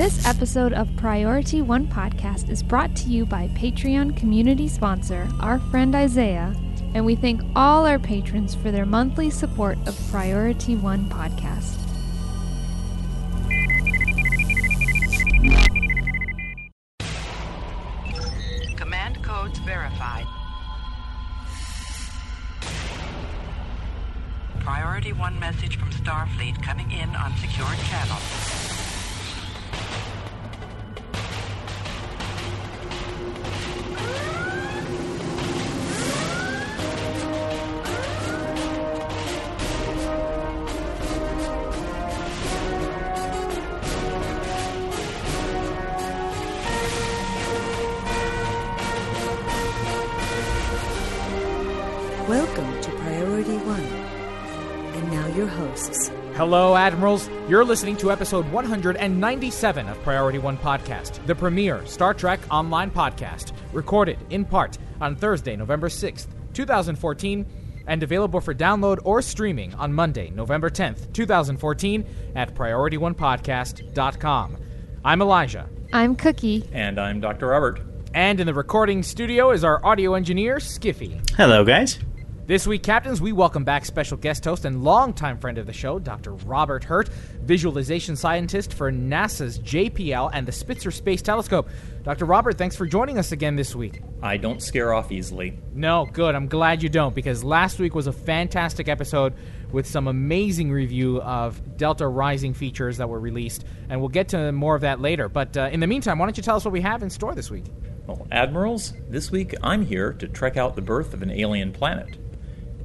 This episode of Priority One Podcast is brought to you by Patreon community sponsor, our friend Isaiah, and we thank all our patrons for their monthly support of Priority One Podcast. Admirals. You're listening to episode 197 of Priority One Podcast, the premier Star Trek online podcast, recorded in part on Thursday, November 6th, 2014, and available for download or streaming on Monday, November 10th, 2014, at PriorityOnePodcast.com. I'm Elijah, I'm Cookie. And I'm Dr. Robert. and in the recording studio is our audio engineer, Skiffy. Hello, guys. This week, Captains, we welcome back special guest host and longtime friend of the show, Dr. Robert Hurt, visualization scientist for NASA's JPL and the Spitzer Space Telescope. Dr. Robert, thanks for joining us again this week. I don't scare off easily. No, good. I'm glad you don't, because last week was a fantastic episode with some amazing review of Delta Rising features that were released, and we'll get to more of that later. But uh, in the meantime, why don't you tell us what we have in store this week? Well, Admirals, this week I'm here to trek out the birth of an alien planet.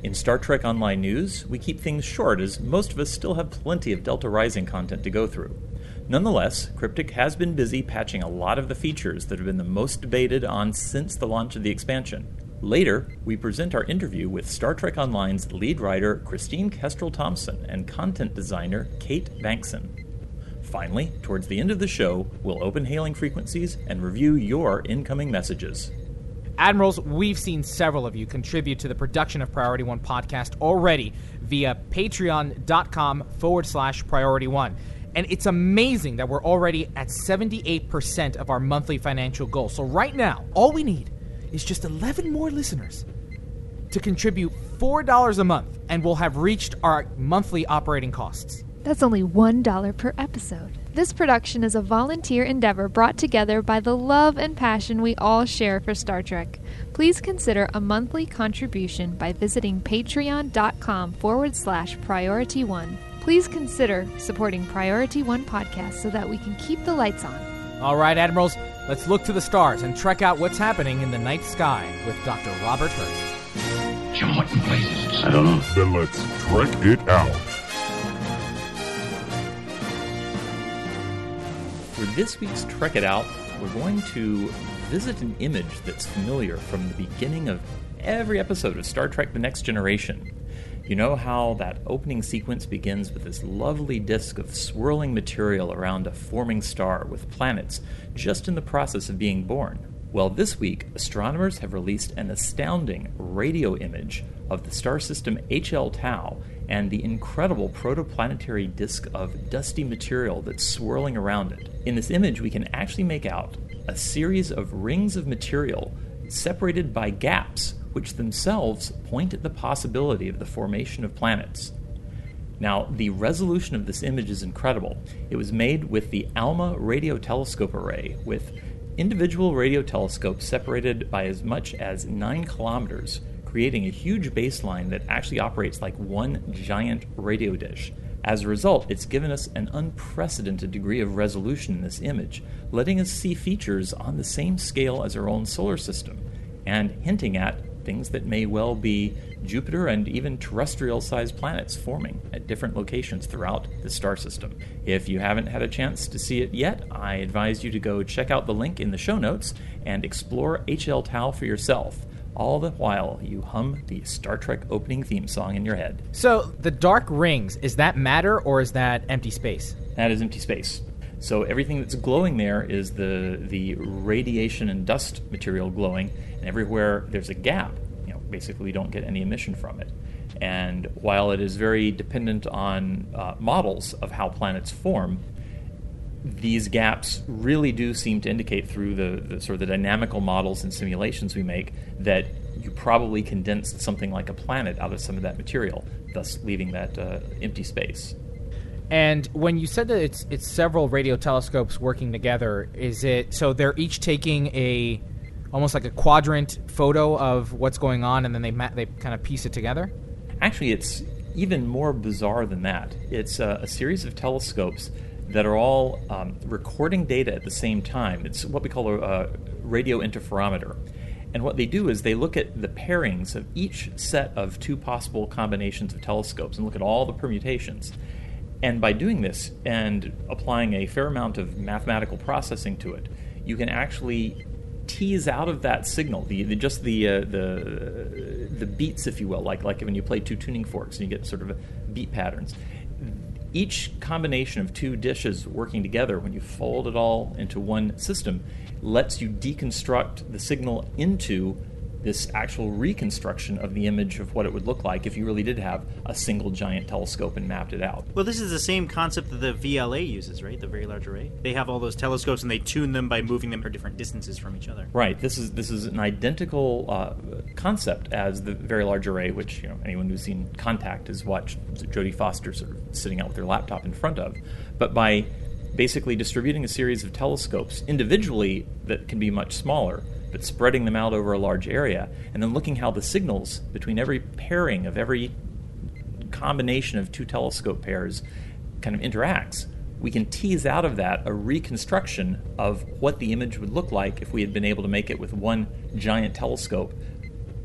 In Star Trek Online News, we keep things short as most of us still have plenty of Delta Rising content to go through. Nonetheless, Cryptic has been busy patching a lot of the features that have been the most debated on since the launch of the expansion. Later, we present our interview with Star Trek Online's lead writer Christine Kestrel Thompson and content designer Kate Bankson. Finally, towards the end of the show, we'll open hailing frequencies and review your incoming messages. Admirals, we've seen several of you contribute to the production of Priority One podcast already via patreon.com forward slash priority one. And it's amazing that we're already at 78% of our monthly financial goal. So, right now, all we need is just 11 more listeners to contribute $4 a month, and we'll have reached our monthly operating costs. That's only $1 per episode. This production is a volunteer endeavor brought together by the love and passion we all share for Star Trek. Please consider a monthly contribution by visiting patreon.com forward slash priority one. Please consider supporting Priority One podcast so that we can keep the lights on. All right, Admirals, let's look to the stars and trek out what's happening in the night sky with Dr. Robert Hurt. Jim, what in blazes? I don't know. Then let's trek it out. For this week's Trek It Out, we're going to visit an image that's familiar from the beginning of every episode of Star Trek The Next Generation. You know how that opening sequence begins with this lovely disk of swirling material around a forming star with planets just in the process of being born? Well, this week, astronomers have released an astounding radio image of the star system HL Tau and the incredible protoplanetary disk of dusty material that's swirling around it. In this image, we can actually make out a series of rings of material separated by gaps, which themselves point at the possibility of the formation of planets. Now, the resolution of this image is incredible. It was made with the ALMA radio telescope array, with individual radio telescopes separated by as much as 9 kilometers, creating a huge baseline that actually operates like one giant radio dish. As a result, it's given us an unprecedented degree of resolution in this image, letting us see features on the same scale as our own solar system, and hinting at things that may well be Jupiter and even terrestrial sized planets forming at different locations throughout the star system. If you haven't had a chance to see it yet, I advise you to go check out the link in the show notes and explore HL Tau for yourself. All the while you hum the Star Trek opening theme song in your head. So, the dark rings, is that matter or is that empty space? That is empty space. So everything that's glowing there is the the radiation and dust material glowing, and everywhere there's a gap, you know, basically we don't get any emission from it. And while it is very dependent on uh, models of how planets form, these gaps really do seem to indicate through the, the, sort of the dynamical models and simulations we make that you probably condensed something like a planet out of some of that material, thus leaving that uh, empty space. And when you said that it's it's several radio telescopes working together, is it so they're each taking a almost like a quadrant photo of what's going on, and then they ma- they kind of piece it together? Actually, it's even more bizarre than that. It's a, a series of telescopes that are all um, recording data at the same time. It's what we call a, a radio interferometer. And what they do is they look at the pairings of each set of two possible combinations of telescopes and look at all the permutations. And by doing this and applying a fair amount of mathematical processing to it, you can actually tease out of that signal the, the just the uh, the the beats, if you will, like like when you play two tuning forks and you get sort of beat patterns. Each combination of two dishes working together, when you fold it all into one system, lets you deconstruct the signal into this actual reconstruction of the image of what it would look like if you really did have a single giant telescope and mapped it out. Well, this is the same concept that the VLA uses, right? The Very Large Array. They have all those telescopes and they tune them by moving them at different distances from each other. Right. This is this is an identical uh, concept as the Very Large Array, which you know anyone who's seen Contact has watched Jodie Foster sort of sitting out with her laptop in front of. But by basically distributing a series of telescopes individually that can be much smaller but spreading them out over a large area, and then looking how the signals between every pairing of every combination of two telescope pairs kind of interacts, we can tease out of that a reconstruction of what the image would look like if we had been able to make it with one giant telescope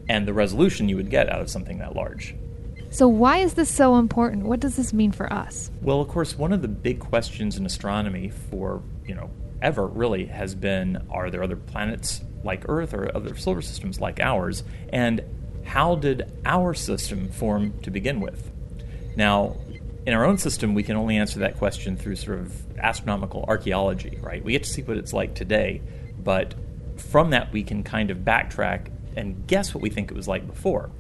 and the resolution you would get out of something that large. So, why is this so important? What does this mean for us? Well, of course, one of the big questions in astronomy for, you know, ever really has been are there other planets like Earth or other solar systems like ours? And how did our system form to begin with? Now, in our own system, we can only answer that question through sort of astronomical archaeology, right? We get to see what it's like today, but from that, we can kind of backtrack and guess what we think it was like before.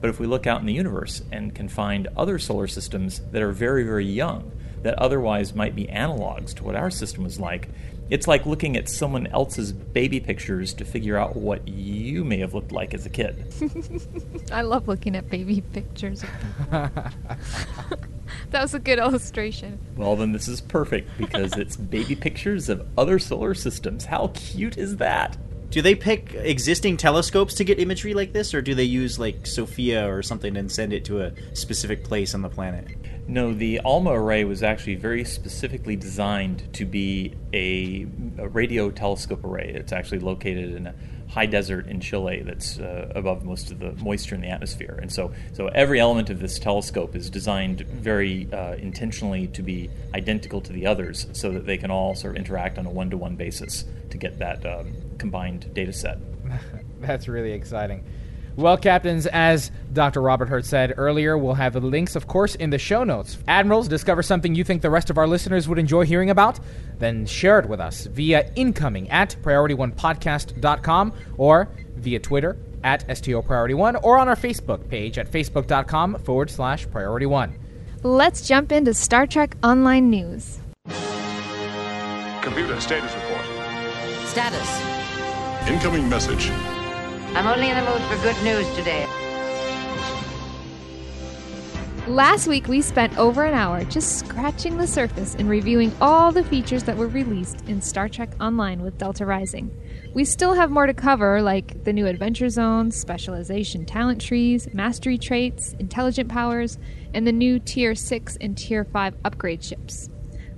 But if we look out in the universe and can find other solar systems that are very, very young, that otherwise might be analogs to what our system was like, it's like looking at someone else's baby pictures to figure out what you may have looked like as a kid. I love looking at baby pictures. that was a good illustration. Well, then this is perfect because it's baby pictures of other solar systems. How cute is that? Do they pick existing telescopes to get imagery like this, or do they use like SOFIA or something and send it to a specific place on the planet? No, the ALMA array was actually very specifically designed to be a, a radio telescope array. It's actually located in a high desert in Chile that's uh, above most of the moisture in the atmosphere. And so, so every element of this telescope is designed very uh, intentionally to be identical to the others so that they can all sort of interact on a one to one basis to get that um, combined data set. That's really exciting. Well, captains, as Dr. Robert Hurt said earlier, we'll have the links, of course, in the show notes. Admirals, discover something you think the rest of our listeners would enjoy hearing about? Then share it with us via incoming at priority1podcast.com or via Twitter at STO Priority One or on our Facebook page at facebook.com forward slash Priority One. Let's jump into Star Trek Online News. Computer status report. Status. Incoming message. I'm only in the mood for good news today. Last week, we spent over an hour just scratching the surface and reviewing all the features that were released in Star Trek Online with Delta Rising. We still have more to cover, like the new adventure zones, specialization talent trees, mastery traits, intelligent powers, and the new Tier 6 and Tier 5 upgrade ships.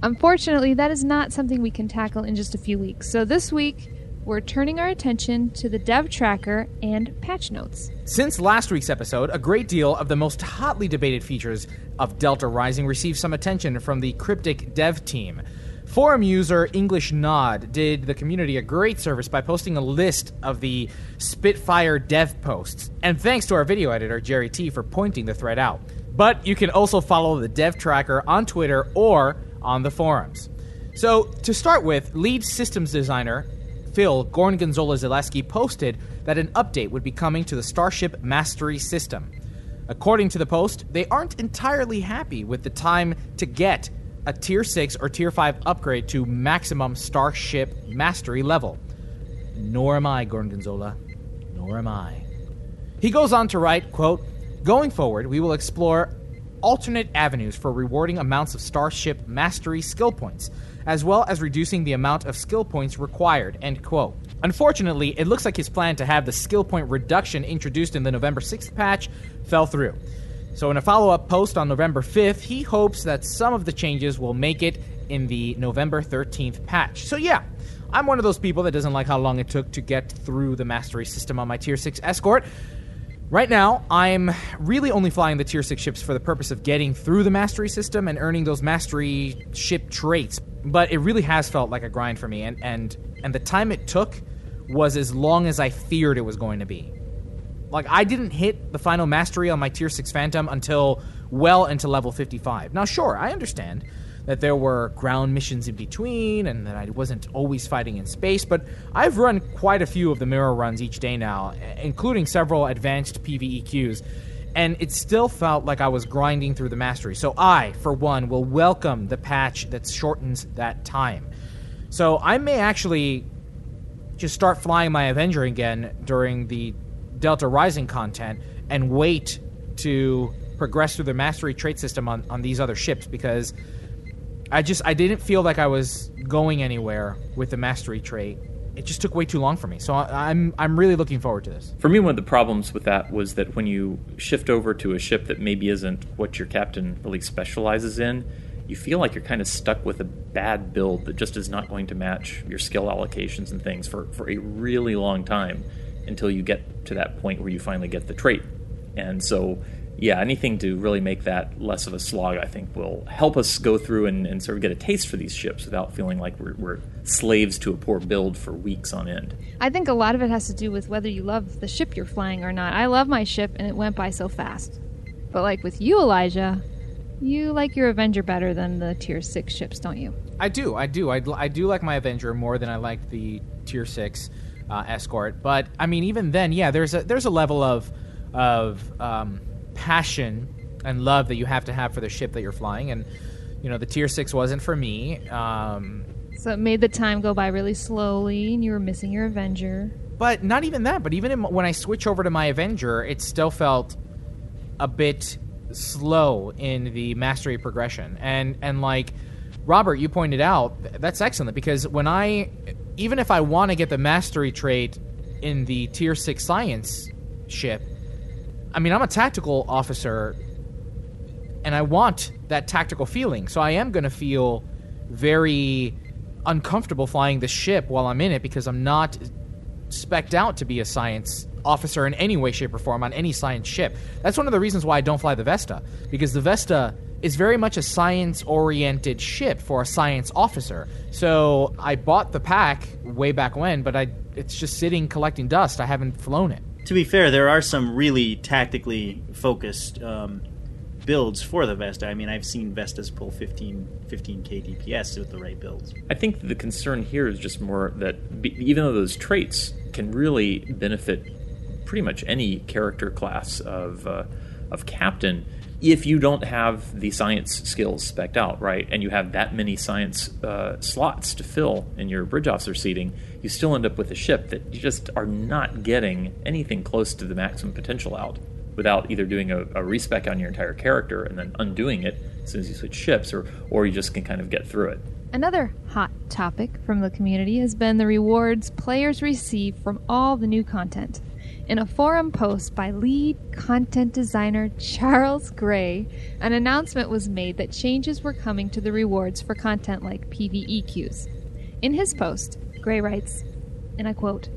Unfortunately, that is not something we can tackle in just a few weeks, so this week, we're turning our attention to the dev tracker and patch notes. Since last week's episode, a great deal of the most hotly debated features of Delta Rising received some attention from the Cryptic dev team. Forum user English Nod did the community a great service by posting a list of the Spitfire dev posts, and thanks to our video editor Jerry T for pointing the thread out. But you can also follow the dev tracker on Twitter or on the forums. So, to start with, lead systems designer Phil Gorgonzola Zaleski posted that an update would be coming to the Starship Mastery system. According to the post, they aren't entirely happy with the time to get a tier 6 or tier 5 upgrade to maximum starship mastery level. Nor am I, Gorgonzola. Nor am I. He goes on to write, quote, Going forward, we will explore alternate avenues for rewarding amounts of starship mastery skill points, as well as reducing the amount of skill points required, end quote. Unfortunately, it looks like his plan to have the skill point reduction introduced in the November 6th patch fell through. So, in a follow up post on November 5th, he hopes that some of the changes will make it in the November 13th patch. So, yeah, I'm one of those people that doesn't like how long it took to get through the mastery system on my Tier 6 escort. Right now, I'm really only flying the Tier 6 ships for the purpose of getting through the mastery system and earning those mastery ship traits. But it really has felt like a grind for me, and, and, and the time it took was as long as I feared it was going to be. Like, I didn't hit the final mastery on my Tier 6 Phantom until well into level 55. Now, sure, I understand that there were ground missions in between and that I wasn't always fighting in space, but I've run quite a few of the mirror runs each day now, eh, including several advanced PvE and it still felt like I was grinding through the mastery. So I, for one, will welcome the patch that shortens that time. So I may actually just start flying my Avenger again during the Delta Rising content and wait to progress through the mastery trait system on, on these other ships because I just I didn't feel like I was going anywhere with the mastery trait. It just took way too long for me. So I, I'm I'm really looking forward to this. For me, one of the problems with that was that when you shift over to a ship that maybe isn't what your captain really specializes in, you feel like you're kind of stuck with a bad build that just is not going to match your skill allocations and things for, for a really long time until you get to that point where you finally get the trait. And so yeah, anything to really make that less of a slog, I think, will help us go through and, and sort of get a taste for these ships without feeling like we're, we're, slaves to a poor build for weeks on end. I think a lot of it has to do with whether you love the ship you're flying or not. I love my ship, and it went by so fast. But like with you, Elijah, you like your Avenger better than the Tier 6 ships, don't you? I do, I do. I, I do like my Avenger more than I like the Tier 6 uh, Escort. But, I mean, even then, yeah, there's a, there's a level of, of um, passion and love that you have to have for the ship that you're flying. And you know, the tier six wasn't for me. Um, so it made the time go by really slowly, and you were missing your Avenger. But not even that. But even in, when I switch over to my Avenger, it still felt a bit slow in the mastery progression. And and like Robert, you pointed out, that's excellent because when I, even if I want to get the mastery trait in the tier six science ship, I mean, I'm a tactical officer, and I want that tactical feeling. So I am going to feel very uncomfortable flying the ship while I'm in it because I'm not specked out to be a science officer in any way, shape, or form on any science ship. That's one of the reasons why I don't fly the Vesta because the Vesta is very much a science oriented ship for a science officer. So I bought the pack way back when, but I it's just sitting collecting dust. I haven't flown it to be fair, there are some really tactically focused um, builds for the Vesta. I mean, I've seen Vestas pull 15, 15k DPS with the right builds. I think the concern here is just more that be, even though those traits can really benefit pretty much any character class of uh, of captain, if you don't have the science skills specked out right, and you have that many science uh, slots to fill in your bridge officer seating you still end up with a ship that you just are not getting anything close to the maximum potential out without either doing a, a respec on your entire character and then undoing it as soon as you switch ships, or, or you just can kind of get through it. Another hot topic from the community has been the rewards players receive from all the new content. In a forum post by lead content designer Charles Gray, an announcement was made that changes were coming to the rewards for content like PvE queues. In his post, Gray writes, and I quote,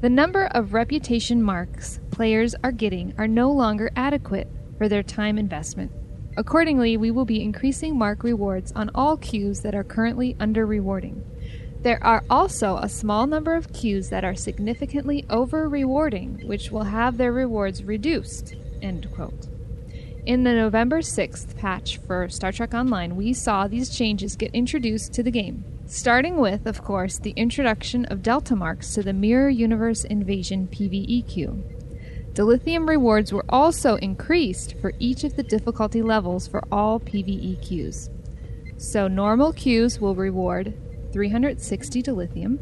The number of reputation marks players are getting are no longer adequate for their time investment. Accordingly, we will be increasing mark rewards on all queues that are currently under rewarding. There are also a small number of queues that are significantly over rewarding, which will have their rewards reduced. End quote. In the November 6th patch for Star Trek Online, we saw these changes get introduced to the game. Starting with, of course, the introduction of delta marks to the Mirror Universe Invasion PvE queue. Dilithium rewards were also increased for each of the difficulty levels for all PvE queues. So normal queues will reward 360 dilithium,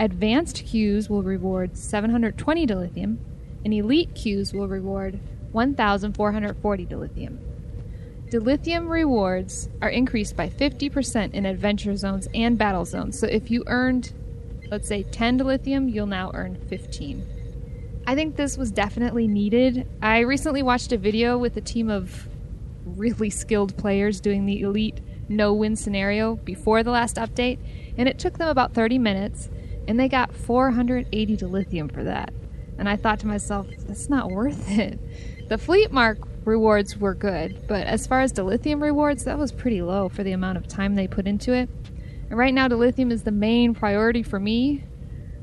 advanced queues will reward 720 dilithium, and elite queues will reward 1,440 to dilithium. Dilithium rewards are increased by 50% in adventure zones and battle zones. So if you earned, let's say, 10 dilithium, you'll now earn 15. I think this was definitely needed. I recently watched a video with a team of really skilled players doing the elite no win scenario before the last update, and it took them about 30 minutes, and they got 480 dilithium for that. And I thought to myself, that's not worth it. The fleet mark rewards were good, but as far as dilithium rewards, that was pretty low for the amount of time they put into it. And right now, dilithium is the main priority for me.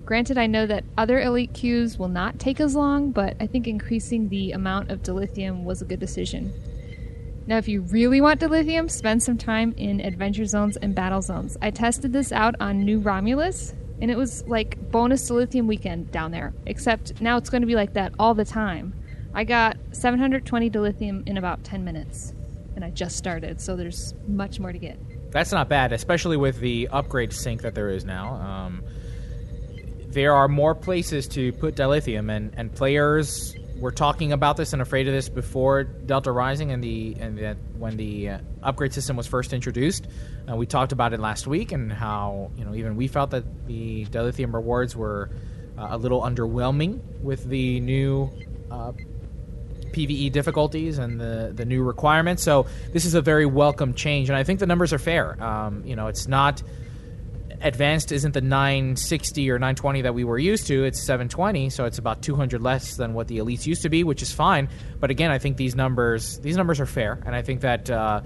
Granted, I know that other elite queues will not take as long, but I think increasing the amount of dilithium was a good decision. Now, if you really want dilithium, spend some time in adventure zones and battle zones. I tested this out on New Romulus, and it was like bonus dilithium weekend down there, except now it's going to be like that all the time. I got 720 dilithium in about 10 minutes, and I just started, so there's much more to get. That's not bad, especially with the upgrade sink that there is now. Um, there are more places to put dilithium, and, and players were talking about this and afraid of this before Delta Rising and the and the, when the uh, upgrade system was first introduced. Uh, we talked about it last week and how you know even we felt that the dilithium rewards were uh, a little underwhelming with the new uh, PVE difficulties and the the new requirements. So this is a very welcome change, and I think the numbers are fair. Um, you know, it's not advanced isn't the 960 or 920 that we were used to. It's 720, so it's about 200 less than what the elites used to be, which is fine. But again, I think these numbers these numbers are fair, and I think that uh,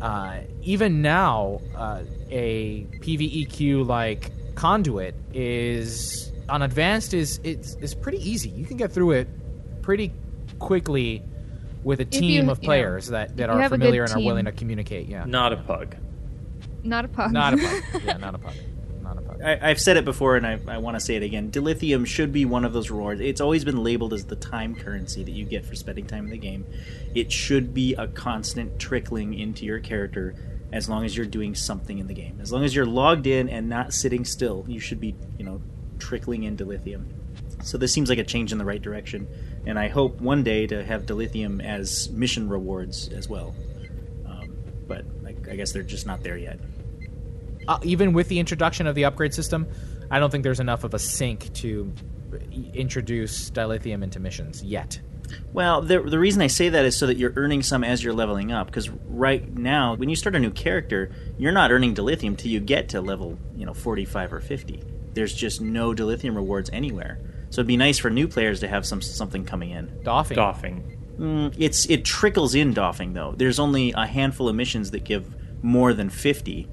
uh, even now uh, a PVEQ like conduit is on advanced is it's is pretty easy. You can get through it pretty quickly with a team you- of yeah. players that, that are have a good familiar and are willing to communicate. Yeah, Not a pug. Not a pug. not a pug. Yeah, not a pug. Not a pug. I, I've said it before, and I, I want to say it again. Dilithium should be one of those rewards. It's always been labeled as the time currency that you get for spending time in the game. It should be a constant trickling into your character as long as you're doing something in the game. As long as you're logged in and not sitting still, you should be, you know, trickling in dilithium. So this seems like a change in the right direction, and I hope one day to have dilithium as mission rewards as well. Um, but I, I guess they're just not there yet. uh, even with the introduction of the upgrade system, I don't think there's enough of a sink to introduce dilithium into missions yet. Well, the, the reason I say that is so that you're earning some as you're leveling up. Because right now, when you start a new character, you're not earning dilithium till you get to level, you know, 45 or 50. There's just no dilithium rewards anywhere. So it'd be nice for new players to have some something coming in. Doffing. Doffing. Mm, it's it trickles in doffing though. There's only a handful of missions that give more than 50,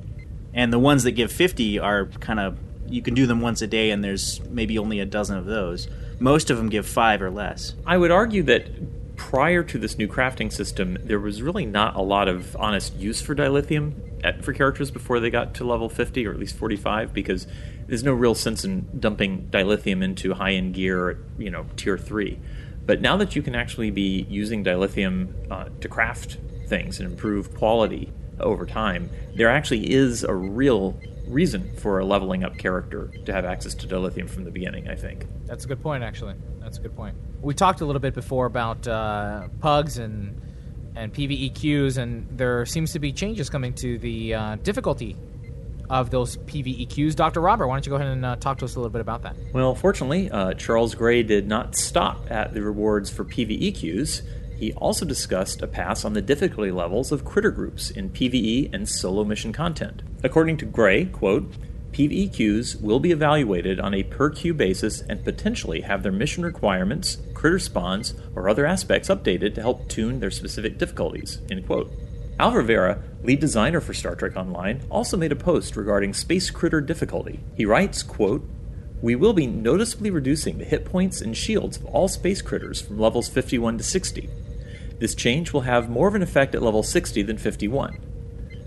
and the ones that give 50 are kind of you can do them once a day, and there's maybe only a dozen of those. Most of them give five or less. I would argue that prior to this new crafting system, there was really not a lot of honest use for dilithium at, for characters before they got to level 50 or at least 45 because there's no real sense in dumping dilithium into high end gear you know tier 3. But now that you can actually be using dilithium uh, to craft things and improve quality over time, there actually is a real reason for a leveling up character to have access to dilithium from the beginning, I think. That's a good point, actually. That's a good point. We talked a little bit before about uh, pugs and and PVEQs, and there seems to be changes coming to the uh, difficulty of those PVEQs. Dr. Robert, why don't you go ahead and uh, talk to us a little bit about that? Well, fortunately, uh, Charles Gray did not stop at the rewards for PvEQs. He also discussed a pass on the difficulty levels of critter groups in PvE and solo mission content. According to Gray, quote, PvE PvEQs will be evaluated on a per queue basis and potentially have their mission requirements, critter spawns, or other aspects updated to help tune their specific difficulties. End quote. Al Rivera, lead designer for Star Trek Online, also made a post regarding space critter difficulty. He writes, quote, we will be noticeably reducing the hit points and shields of all space critters from levels 51 to 60. This change will have more of an effect at level 60 than 51.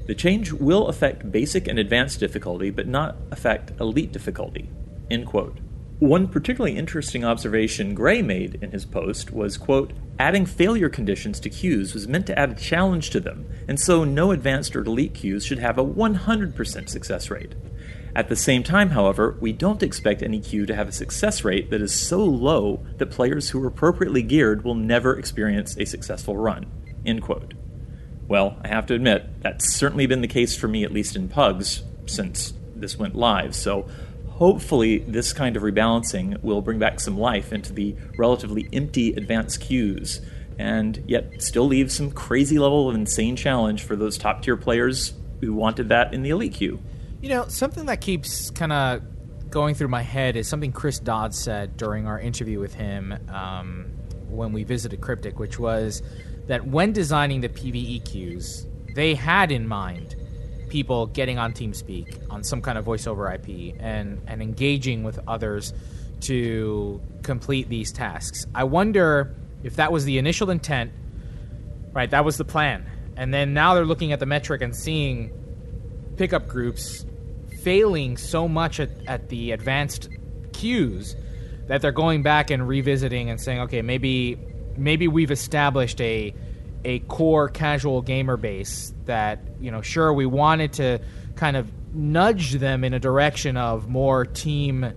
The change will affect basic and advanced difficulty, but not affect elite difficulty. End quote. One particularly interesting observation Gray made in his post was, quote, adding failure conditions to queues was meant to add a challenge to them, and so no advanced or elite queues should have a 100% success rate. At the same time, however, we don't expect any queue to have a success rate that is so low that players who are appropriately geared will never experience a successful run. End quote. Well, I have to admit, that's certainly been the case for me, at least in Pugs, since this went live, so hopefully this kind of rebalancing will bring back some life into the relatively empty advanced queues and yet still leave some crazy level of insane challenge for those top tier players who wanted that in the elite queue. You know, something that keeps kind of going through my head is something Chris Dodd said during our interview with him um, when we visited Cryptic, which was that when designing the PVE queues, they had in mind people getting on TeamSpeak on some kind of voice over IP and, and engaging with others to complete these tasks. I wonder if that was the initial intent, right? That was the plan. And then now they're looking at the metric and seeing pickup groups failing so much at, at the advanced queues that they're going back and revisiting and saying, okay, maybe maybe we've established a a core casual gamer base that you know, sure, we wanted to kind of nudge them in a direction of more team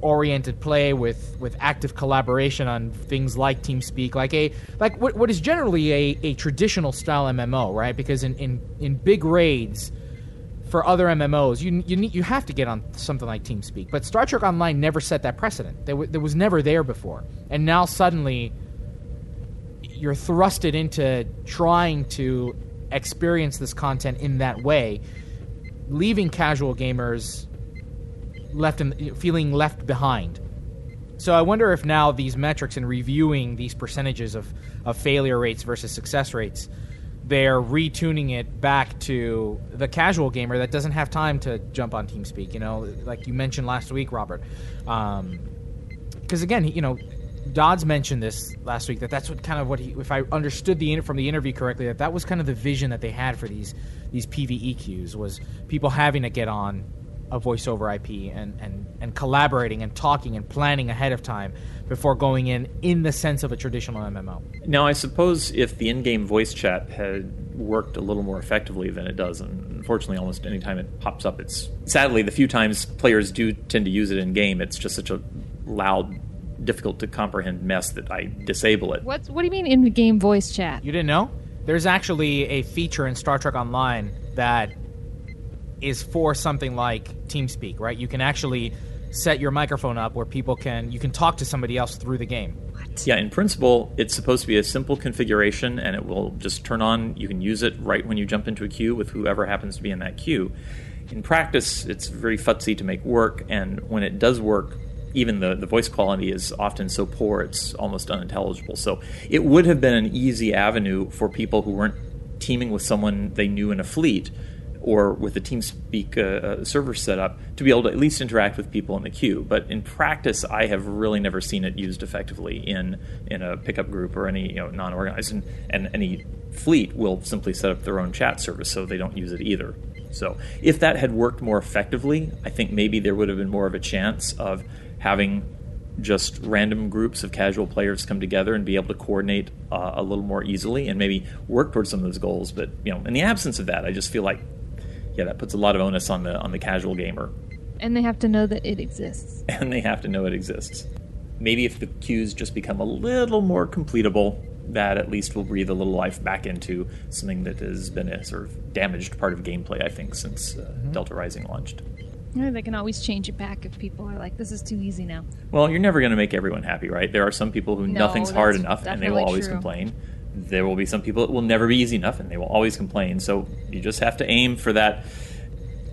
oriented play with, with active collaboration on things like TeamSpeak, like a like what, what is generally a, a traditional style MMO, right? Because in, in, in big raids, for other MMOs, you you need, you have to get on something like TeamSpeak. But Star Trek Online never set that precedent. There, w- there was never there before, and now suddenly you're thrusted into trying to experience this content in that way, leaving casual gamers left in, feeling left behind. So I wonder if now these metrics and reviewing these percentages of, of failure rates versus success rates they're retuning it back to the casual gamer that doesn't have time to jump on TeamSpeak. You know, like you mentioned last week, Robert. Because um, again, you know, Dodds mentioned this last week that that's what kind of what he, if I understood the from the interview correctly, that that was kind of the vision that they had for these these PVE queues was people having to get on a voice over IP and, and, and collaborating and talking and planning ahead of time before going in in the sense of a traditional MMO. Now, I suppose if the in-game voice chat had worked a little more effectively than it does, and unfortunately, almost any time it pops up, it's sadly the few times players do tend to use it in game, it's just such a loud, difficult to comprehend mess that I disable it. What's what do you mean in-game voice chat? You didn't know? There's actually a feature in Star Trek Online that is for something like TeamSpeak, right? You can actually set your microphone up where people can you can talk to somebody else through the game. What? Yeah, in principle, it's supposed to be a simple configuration, and it will just turn on. You can use it right when you jump into a queue with whoever happens to be in that queue. In practice, it's very futzy to make work, and when it does work, even the, the voice quality is often so poor it's almost unintelligible. So it would have been an easy avenue for people who weren't teaming with someone they knew in a fleet or with a TeamSpeak uh, uh, server setup to be able to at least interact with people in the queue. But in practice, I have really never seen it used effectively in in a pickup group or any you know non-organized. And, and any fleet will simply set up their own chat service, so they don't use it either. So if that had worked more effectively, I think maybe there would have been more of a chance of having just random groups of casual players come together and be able to coordinate uh, a little more easily and maybe work towards some of those goals. But you know, in the absence of that, I just feel like yeah, that puts a lot of onus on the on the casual gamer. And they have to know that it exists. And they have to know it exists. Maybe if the queues just become a little more completable, that at least will breathe a little life back into something that has been a sort of damaged part of gameplay, I think, since uh, mm-hmm. Delta Rising launched. Yeah, they can always change it back if people are like, "This is too easy now." Well, you're never going to make everyone happy, right? There are some people who no, nothing's hard enough, and they will always true. complain there will be some people that will never be easy enough and they will always complain. So you just have to aim for that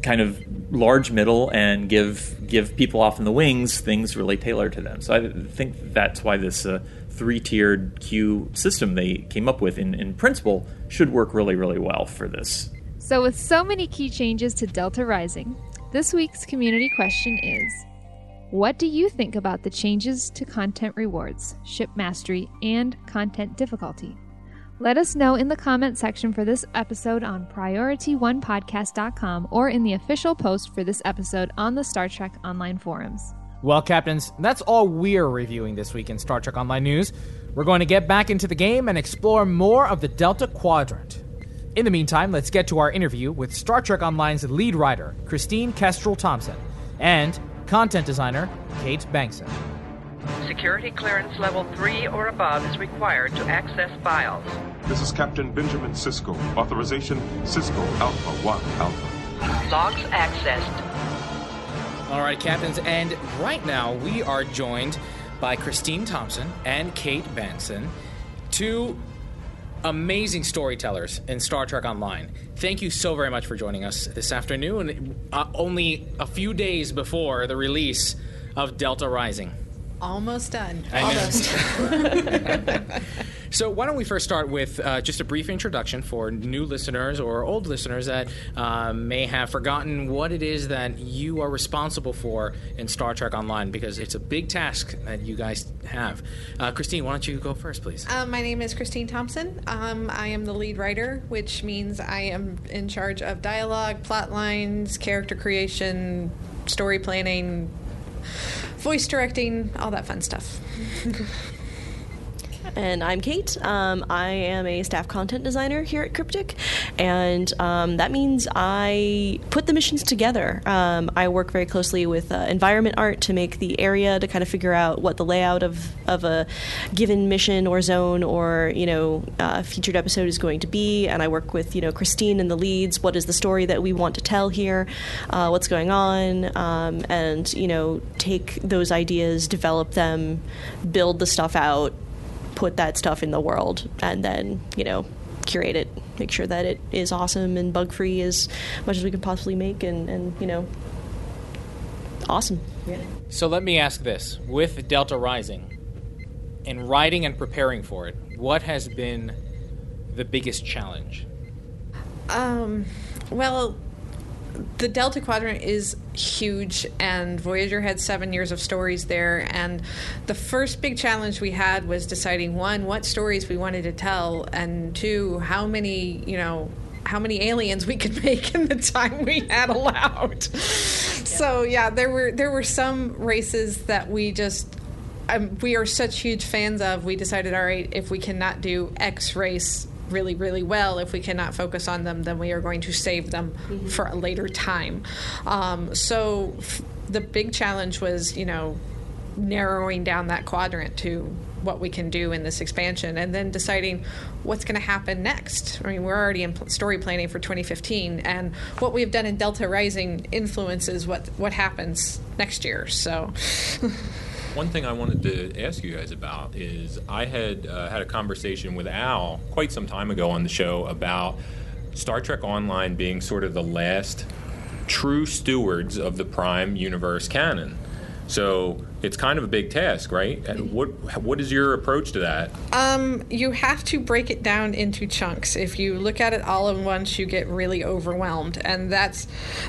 kind of large middle and give give people off in the wings things really tailored to them. So I think that's why this uh, three tiered queue system they came up with in, in principle should work really really well for this. So with so many key changes to Delta Rising, this week's community question is. What do you think about the changes to content rewards, ship mastery, and content difficulty? Let us know in the comment section for this episode on PriorityOnePodcast.com or in the official post for this episode on the Star Trek Online forums. Well, Captains, that's all we're reviewing this week in Star Trek Online News. We're going to get back into the game and explore more of the Delta Quadrant. In the meantime, let's get to our interview with Star Trek Online's lead writer, Christine Kestrel Thompson, and content designer, Kate Bankson. Security clearance level 3 or above is required to access files. This is Captain Benjamin Sisko. Authorization Sisko Alpha 1 Alpha. Logs accessed. All right, Captains, and right now we are joined by Christine Thompson and Kate Bankson, two amazing storytellers in Star Trek Online. Thank you so very much for joining us this afternoon, uh, only a few days before the release of Delta Rising. Almost done. Almost. So, why don't we first start with uh, just a brief introduction for new listeners or old listeners that uh, may have forgotten what it is that you are responsible for in Star Trek Online, because it's a big task that you guys have. Uh, Christine, why don't you go first, please? Um, my name is Christine Thompson. Um, I am the lead writer, which means I am in charge of dialogue, plot lines, character creation, story planning, voice directing, all that fun stuff. And I'm Kate. Um, I am a staff content designer here at Cryptic, and um, that means I put the missions together. Um, I work very closely with uh, environment art to make the area to kind of figure out what the layout of, of a given mission or zone or you know uh, featured episode is going to be. And I work with you know Christine and the leads. What is the story that we want to tell here? Uh, what's going on? Um, and you know take those ideas, develop them, build the stuff out put that stuff in the world and then you know curate it make sure that it is awesome and bug free as much as we can possibly make and, and you know awesome. Yeah. So, let me ask this. With Delta Rising, in writing and preparing for it, what has been the biggest challenge? Um, well, the Delta Quadrant is huge, and Voyager had seven years of stories there. And the first big challenge we had was deciding one, what stories we wanted to tell, and two, how many, you know, how many aliens we could make in the time we had allowed. So yeah, there were there were some races that we just um, we are such huge fans of. We decided, all right, if we cannot do X race really, really well, if we cannot focus on them, then we are going to save them for a later time. Um, so f- the big challenge was, you know, narrowing down that quadrant to what we can do in this expansion and then deciding what's going to happen next. I mean, we're already in story planning for 2015 and what we've done in Delta Rising influences what what happens next year. So One thing I wanted to ask you guys about is I had uh, had a conversation with Al quite some time ago on the show about Star Trek Online being sort of the last true stewards of the Prime universe canon. So it's kind of a big task, right? What what is your approach to that? Um, you have to break it down into chunks. If you look at it all at once, you get really overwhelmed. And that's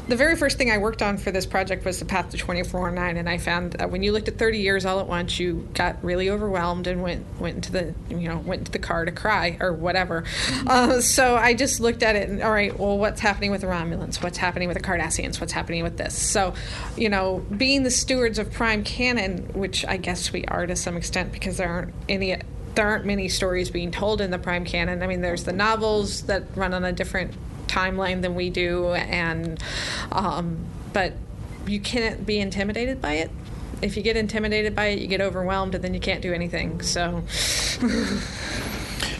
the very first thing I worked on for this project was the path to 2409. And I found that when you looked at 30 years all at once, you got really overwhelmed and went went into the you know went into the car to cry or whatever. Uh, so I just looked at it and all right, well, what's happening with the Romulans? What's happening with the Cardassians? What's happening with this? So, you know, being the stewards of Prime canon, which I guess we are to some extent because there aren't any there aren't many stories being told in the Prime canon. I mean, there's the novels that run on a different timeline than we do, and um, but you can't be intimidated by it. If you get intimidated by it, you get overwhelmed, and then you can't do anything. So,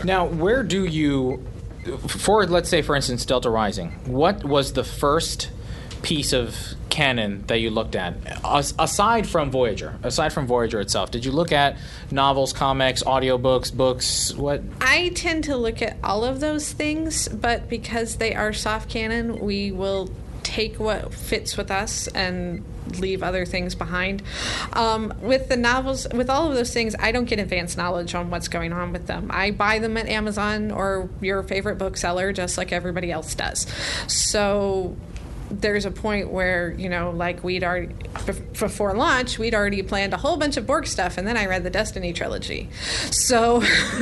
Now, where do you, for let's say, for instance, Delta Rising, what was the first piece of canon that you looked at As- aside from Voyager? Aside from Voyager itself, did you look at novels, comics, audiobooks, books? What? I tend to look at all of those things, but because they are soft canon, we will take what fits with us and leave other things behind. Um, with the novels, with all of those things, I don't get advanced knowledge on what's going on with them. I buy them at Amazon or your favorite bookseller, just like everybody else does. So there's a point where you know like we'd already before launch we'd already planned a whole bunch of borg stuff and then i read the destiny trilogy so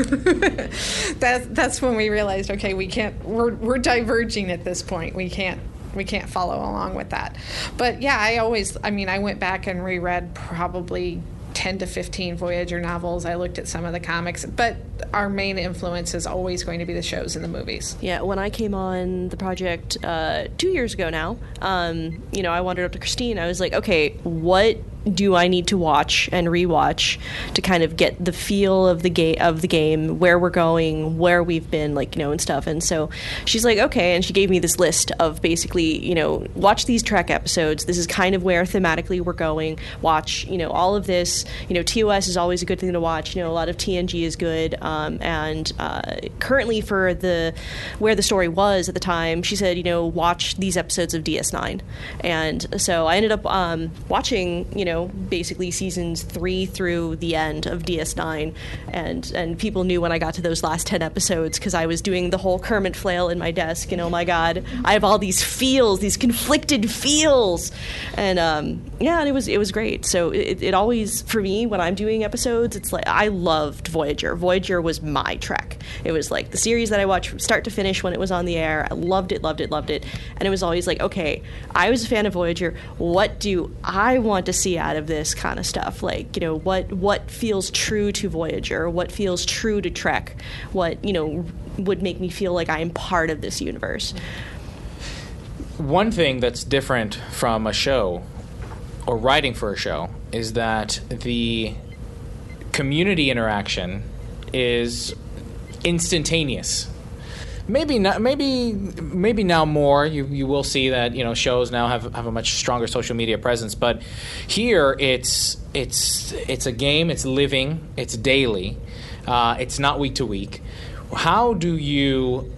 that, that's when we realized okay we can't we're, we're diverging at this point we can't we can't follow along with that. But yeah, I always, I mean, I went back and reread probably 10 to 15 Voyager novels. I looked at some of the comics, but our main influence is always going to be the shows and the movies. Yeah, when I came on the project uh, two years ago now, um, you know, I wandered up to Christine. I was like, okay, what do I need to watch and rewatch to kind of get the feel of the game of the game, where we're going, where we've been, like you know, and stuff. And so she's like, okay, and she gave me this list of basically, you know, watch these Trek episodes. This is kind of where thematically we're going. Watch, you know, all of this. You know, TOS is always a good thing to watch. You know, a lot of TNG is good. Um, and uh, currently for the where the story was at the time, she said, you know, watch these episodes of DS9. And so I ended up um, watching, you know basically seasons three through the end of DS9, and and people knew when I got to those last ten episodes because I was doing the whole Kermit flail in my desk, and oh my god, I have all these feels, these conflicted feels, and um, yeah, and it was it was great. So it, it always for me when I'm doing episodes, it's like I loved Voyager. Voyager was my Trek. It was like the series that I watched from start to finish when it was on the air. I loved it, loved it, loved it, and it was always like, okay, I was a fan of Voyager. What do I want to see out of this kind of stuff? Like, you know, what what feels true to Voyager? What feels true to Trek? What you know would make me feel like I am part of this universe? One thing that's different from a show or writing for a show is that the community interaction is instantaneous. Maybe not, maybe maybe now more. You you will see that you know shows now have, have a much stronger social media presence. But here it's it's it's a game. It's living. It's daily. Uh, it's not week to week. How do you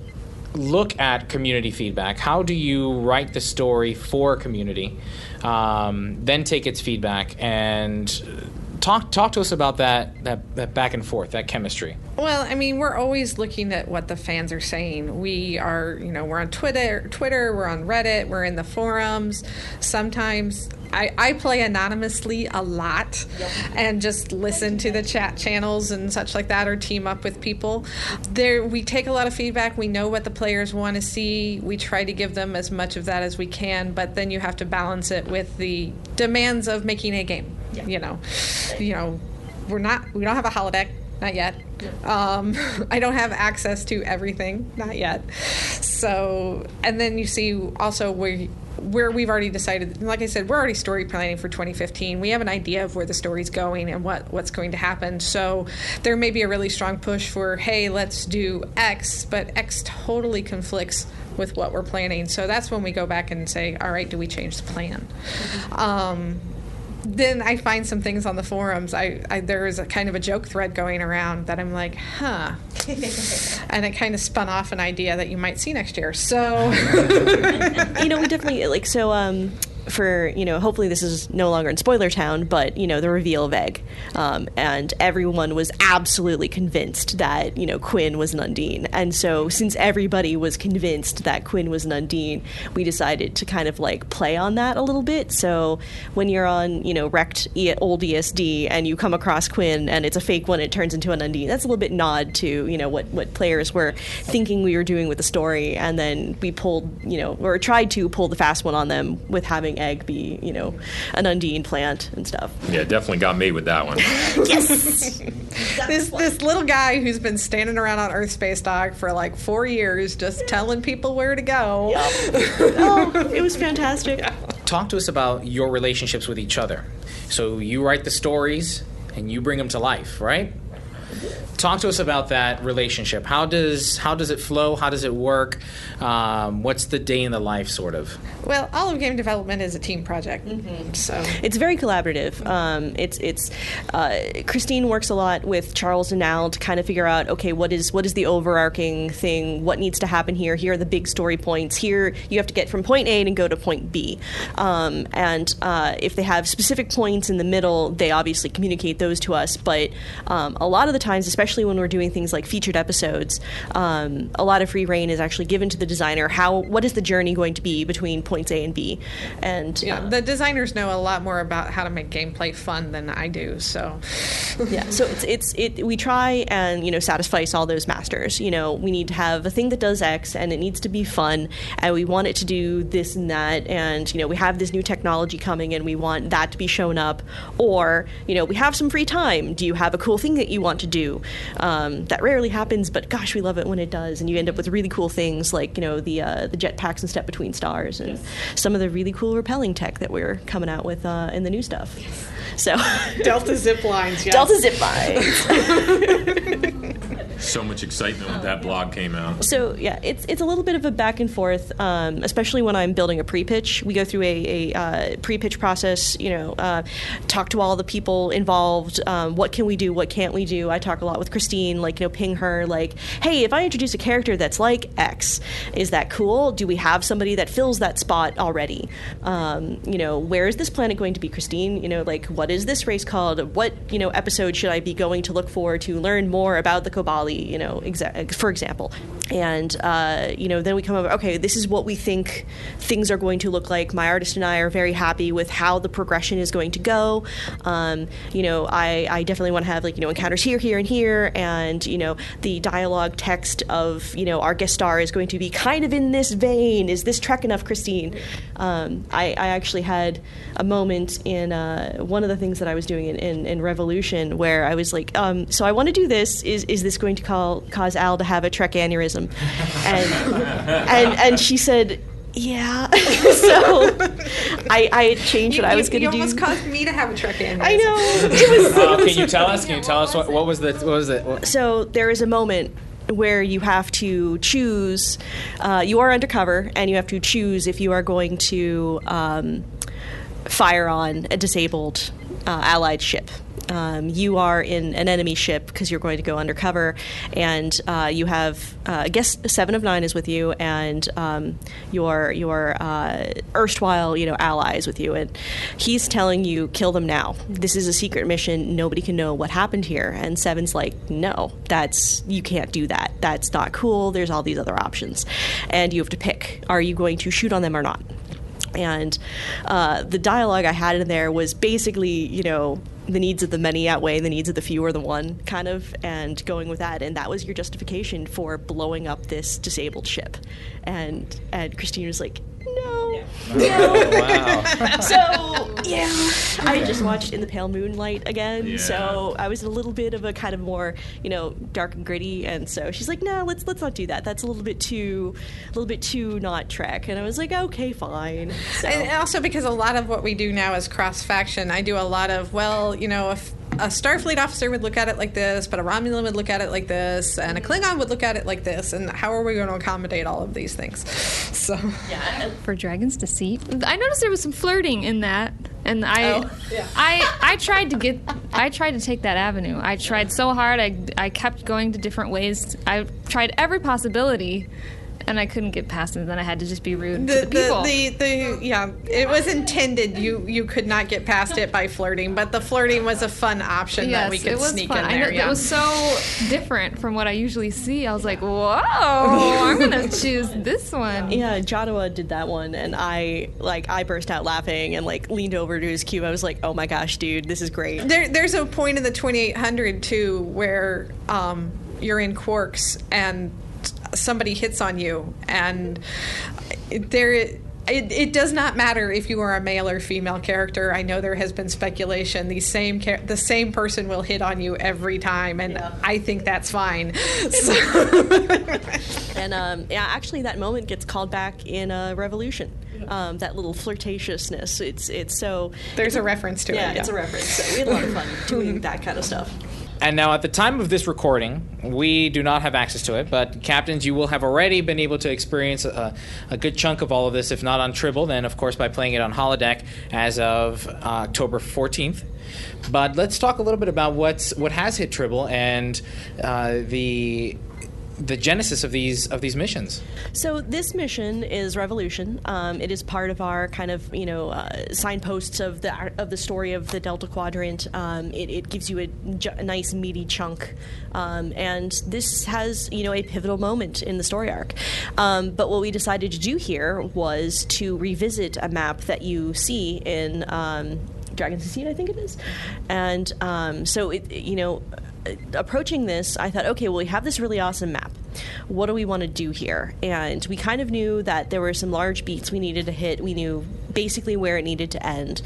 look at community feedback? How do you write the story for community? Um, then take its feedback and talk talk to us about that, that that back and forth, that chemistry. Well, I mean, we're always looking at what the fans are saying. We are, you know, we're on Twitter, Twitter, we're on Reddit, we're in the forums. Sometimes I, I play anonymously a lot and just listen to the chat channels and such like that or team up with people. There we take a lot of feedback. We know what the players want to see. We try to give them as much of that as we can, but then you have to balance it with the demands of making a game. Yeah. You know. You know, we're not we don't have a holodeck not yet. Um, I don't have access to everything, not yet. So, and then you see also where where we've already decided. Like I said, we're already story planning for 2015. We have an idea of where the story's going and what what's going to happen. So there may be a really strong push for, hey, let's do X, but X totally conflicts with what we're planning. So that's when we go back and say, all right, do we change the plan? Um, then I find some things on the forums. I, I there is a kind of a joke thread going around that I'm like, huh, and it kind of spun off an idea that you might see next year. So, you know, we definitely like so. Um, for you know hopefully this is no longer in spoiler town but you know the reveal of egg. Um, and everyone was absolutely convinced that you know quinn was an undine. And so since everybody was convinced that quinn was an undine we decided to kind of like play on that a little bit. So when you're on you know wrecked e- old esd and you come across quinn and it's a fake one it turns into an undine that's a little bit nod to you know what what players were thinking we were doing with the story. And then we pulled you know or tried to pull the fast one on them with having egg be, you know, an Undine plant and stuff. Yeah, definitely got me with that one. yes. this this little guy who's been standing around on Earth Space Dock for like four years, just telling people where to go. Yep. oh, it was fantastic. Yeah. Talk to us about your relationships with each other. So you write the stories and you bring them to life, right? Talk to us about that relationship. How does how does it flow? How does it work? Um, what's the day in the life, sort of? Well, all of game development is a team project, mm-hmm. so it's very collaborative. Um, it's it's uh, Christine works a lot with Charles and Al to kind of figure out okay, what is what is the overarching thing? What needs to happen here? Here are the big story points. Here you have to get from point A and go to point B. Um, and uh, if they have specific points in the middle, they obviously communicate those to us. But um, a lot of the time times, especially when we're doing things like featured episodes, um, a lot of free reign is actually given to the designer. How what is the journey going to be between points A and B, and Yeah, uh, the designers know a lot more about how to make gameplay fun than I do. So, yeah so it's it's it we try and you know satisfy all those masters. You know we need to have a thing that does x and it needs to be fun and we want it to do this and that and you know we have this new technology coming and we want that to be shown up. Or you know we have some free time. Do you have a cool thing that you want to do um, that rarely happens but gosh we love it when it does. And you end up with really cool things like you know the uh, the jetpacks and step between stars and some of the really cool repelling tech that we're coming out with uh, in the new stuff so Delta zip lines, yes. Delta zip lines. So much excitement when that blog came out. So yeah, it's it's a little bit of a back and forth, um, especially when I'm building a pre-pitch. We go through a, a uh, pre-pitch process. You know, uh, talk to all the people involved. Um, what can we do? What can't we do? I talk a lot with Christine. Like you know, ping her. Like, hey, if I introduce a character that's like X, is that cool? Do we have somebody that fills that spot already? Um, you know, where is this planet going to be, Christine? You know, like what is this race called? What you know episode should I be going to look for to learn more about the Kobali? You know, exa- for example, and uh, you know, then we come up. Okay, this is what we think things are going to look like. My artist and I are very happy with how the progression is going to go. Um, you know, I, I definitely want to have like you know encounters here, here, and here, and you know, the dialogue text of you know our guest star is going to be kind of in this vein. Is this Trek enough, Christine? Um, I, I actually had a moment in uh, one of the things that I was doing in, in, in Revolution where I was like, um, so I want to do this. Is is this going to call, cause Al to have a Trek aneurysm? And and and she said. Yeah, so I, I had changed what I was going to do. You almost caused me to have a truck in. I know. It was, Uh, can you tell us? Can you tell us what, what was the what was it? What, so there is a moment where you have to choose. Uh, you are undercover, and you have to choose if you are going to um, fire on a disabled uh, allied ship. Um, you are in an enemy ship because you're going to go undercover, and uh, you have, uh, I guess, seven of nine is with you, and um, your your uh, erstwhile, you know, allies with you, and he's telling you, kill them now. This is a secret mission. Nobody can know what happened here. And Seven's like, no, that's you can't do that. That's not cool. There's all these other options, and you have to pick: are you going to shoot on them or not? And uh, the dialogue I had in there was basically, you know, the needs of the many outweigh the needs of the few or the one, kind of, and going with that. And that was your justification for blowing up this disabled ship. And and Christine was like, no. Oh, wow. so yeah, I just watched In the Pale Moonlight again. Yeah. So I was a little bit of a kind of more, you know, dark and gritty. And so she's like, no, let's let's not do that. That's a little bit too, a little bit too not Trek. And I was like, okay, fine. So. And also because a lot of what we do now is cross faction. I do a lot of well, you know, if a Starfleet officer would look at it like this, but a Romulan would look at it like this, and a Klingon would look at it like this, and how are we going to accommodate all of these things? So for Dragon's Deceit. I noticed there was some flirting in that, and I, Oh, yeah. I, I tried to get, I tried to take that avenue. I tried so hard. I, I kept going to different ways. I tried every possibility, and I couldn't get past it. And then I had to just be rude the, to the people. the, the, the yeah, it was intended. You you could not get past it by flirting, but the flirting was a fun option that we could it was sneak fun. in I there. know, yeah. It was so different from what I usually see. I was like, "Whoa, I'm gonna choose this one." Yeah, Joshua did that one, and I like I burst out laughing and like leaned over to his cube. I was like, "Oh my gosh, dude, this is great." There, there's a point in the 2800 too where um, you're in quarks and somebody hits on you, and there. It, it does not matter if you are a male or female character. I know there has been speculation. The same char- the same person will hit on you every time, and I think that's fine. So, and um, yeah, actually, that moment gets called back in uh, Revolution. Um, that little flirtatiousness. It's it's so. There's a reference to it, Yeah, it's a reference. So we had a lot of fun doing that kind of stuff. And now, at the time of this recording, we do not have access to it, but captains, you will have already been able to experience a, a good chunk of all of this, if not on Tribble, then of course by playing it on Holodeck as of uh, October 14th. But let's talk a little bit about what's what has hit Tribble and uh, the the genesis of these of these missions. So this mission is Revolution. Um, it is part of our kind of you know uh, signposts of the of the story of the Delta Quadrant. Um, it, it gives you a, ju- a nice meaty chunk, um, and this has you know a pivotal moment in the story arc. Um, but what we decided to do here was to revisit a map that you see in. Um, Dragon's Seed, I think it is, and um, so it, you know, approaching this, I thought, okay, well, we have this really awesome map. What do we want to do here? And we kind of knew that there were some large beats we needed to hit. We knew basically where it needed to end.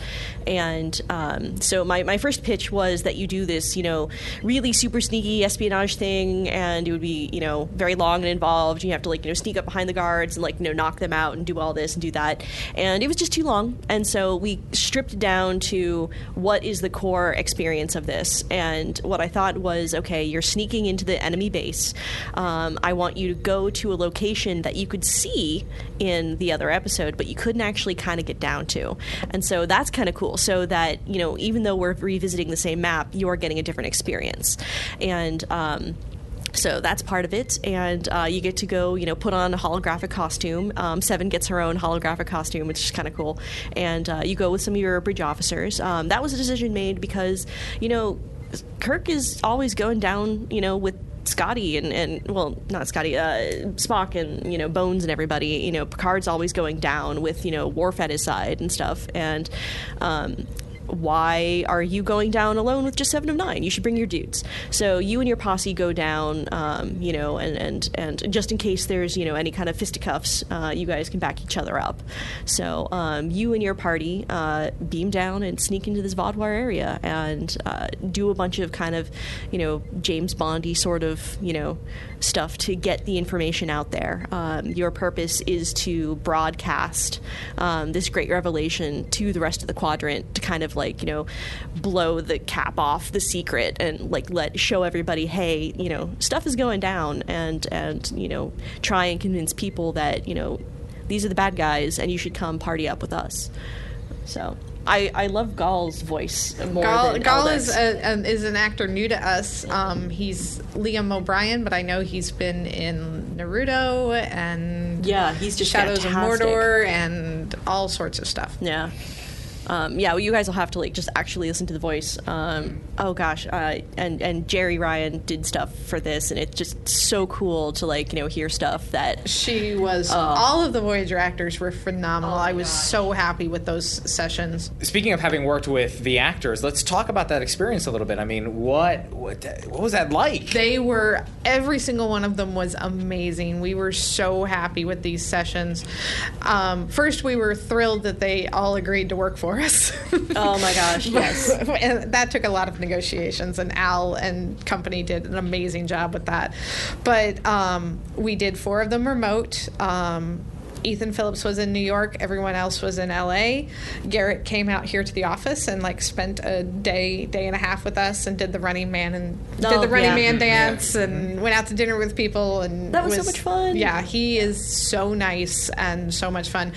And um, so my, my first pitch was that you do this, you know, really super sneaky espionage thing, and it would be, you know, very long and involved. You have to, like, you know, sneak up behind the guards and, like, you know, knock them out and do all this and do that. And it was just too long. And so we stripped down to what is the core experience of this. And what I thought was okay, you're sneaking into the enemy base. Um, I want you to go to a location that you could see in the other episode, but you couldn't actually kind of get down to. And so that's kind of cool. So that, you know, even though we're revisiting the same map, you're getting a different experience. And, um, so that's part of it, and uh, you get to go, you know, put on a holographic costume. Um, Seven gets her own holographic costume, which is kind of cool, and uh, you go with some of your bridge officers. Um, that was a decision made because, you know, Kirk is always going down, you know, with Scotty and, and well, not Scotty, uh, Spock and you know Bones and everybody. You know, Picard's always going down with you know Worf at his side and stuff. And um, why are you going down alone with just seven of nine? You should bring your dudes. So you and your posse go down, um, you know, and, and and just in case there's you know any kind of fisticuffs, uh, you guys can back each other up. So um, you and your party uh, beam down and sneak into this Vaudwaar area and uh, do a bunch of kind of you know James Bondy sort of you know stuff to get the information out there. Um, your purpose is to broadcast um, this great revelation to the rest of the quadrant to kind of like you know blow the cap off the secret and like let show everybody hey you know stuff is going down and and you know try and convince people that you know these are the bad guys and you should come party up with us so I, I love Gall's voice more Gall, than Gall is, a, um, is an actor new to us. Um, he's Liam O'Brien, but I know he's been in Naruto and Yeah, he's just Shadows fantastic. of Mordor and all sorts of stuff. Yeah. Um, yeah, well, you guys will have to like just actually listen to the voice. Um, oh gosh, uh, and and Jeri Ryan did stuff for this, and it's just so cool to like you know hear stuff that She was. Oh. all of the Voyager actors were phenomenal. I was so happy with those sessions. Speaking of having worked with the actors, let's talk about that experience a little bit. I mean, what what, what was that like? They were every single one of them was amazing. We were so happy with these sessions. Um, first, we were thrilled that they all agreed to work for us. Oh my gosh, yes. and that took a lot of negotiations, and Al and company did an amazing job with that. But um, we did four of them remote. Um, Ethan Phillips was in New York. Everyone else was in LA. Garrett came out here to the office and like spent a day, day and a half with us, and did the Running Man and did Oh, the Running yeah. Man mm-hmm. dance, and mm-hmm. went out to dinner with people. And That was so much fun. Yeah, he is so nice and so much fun.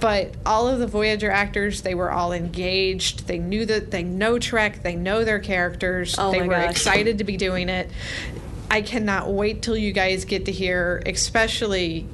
But all of the Voyager actors, they were all engaged. They knew that they know Trek. They know their characters. Oh they were gosh. excited to be doing it. I cannot wait till you guys get to hear, especially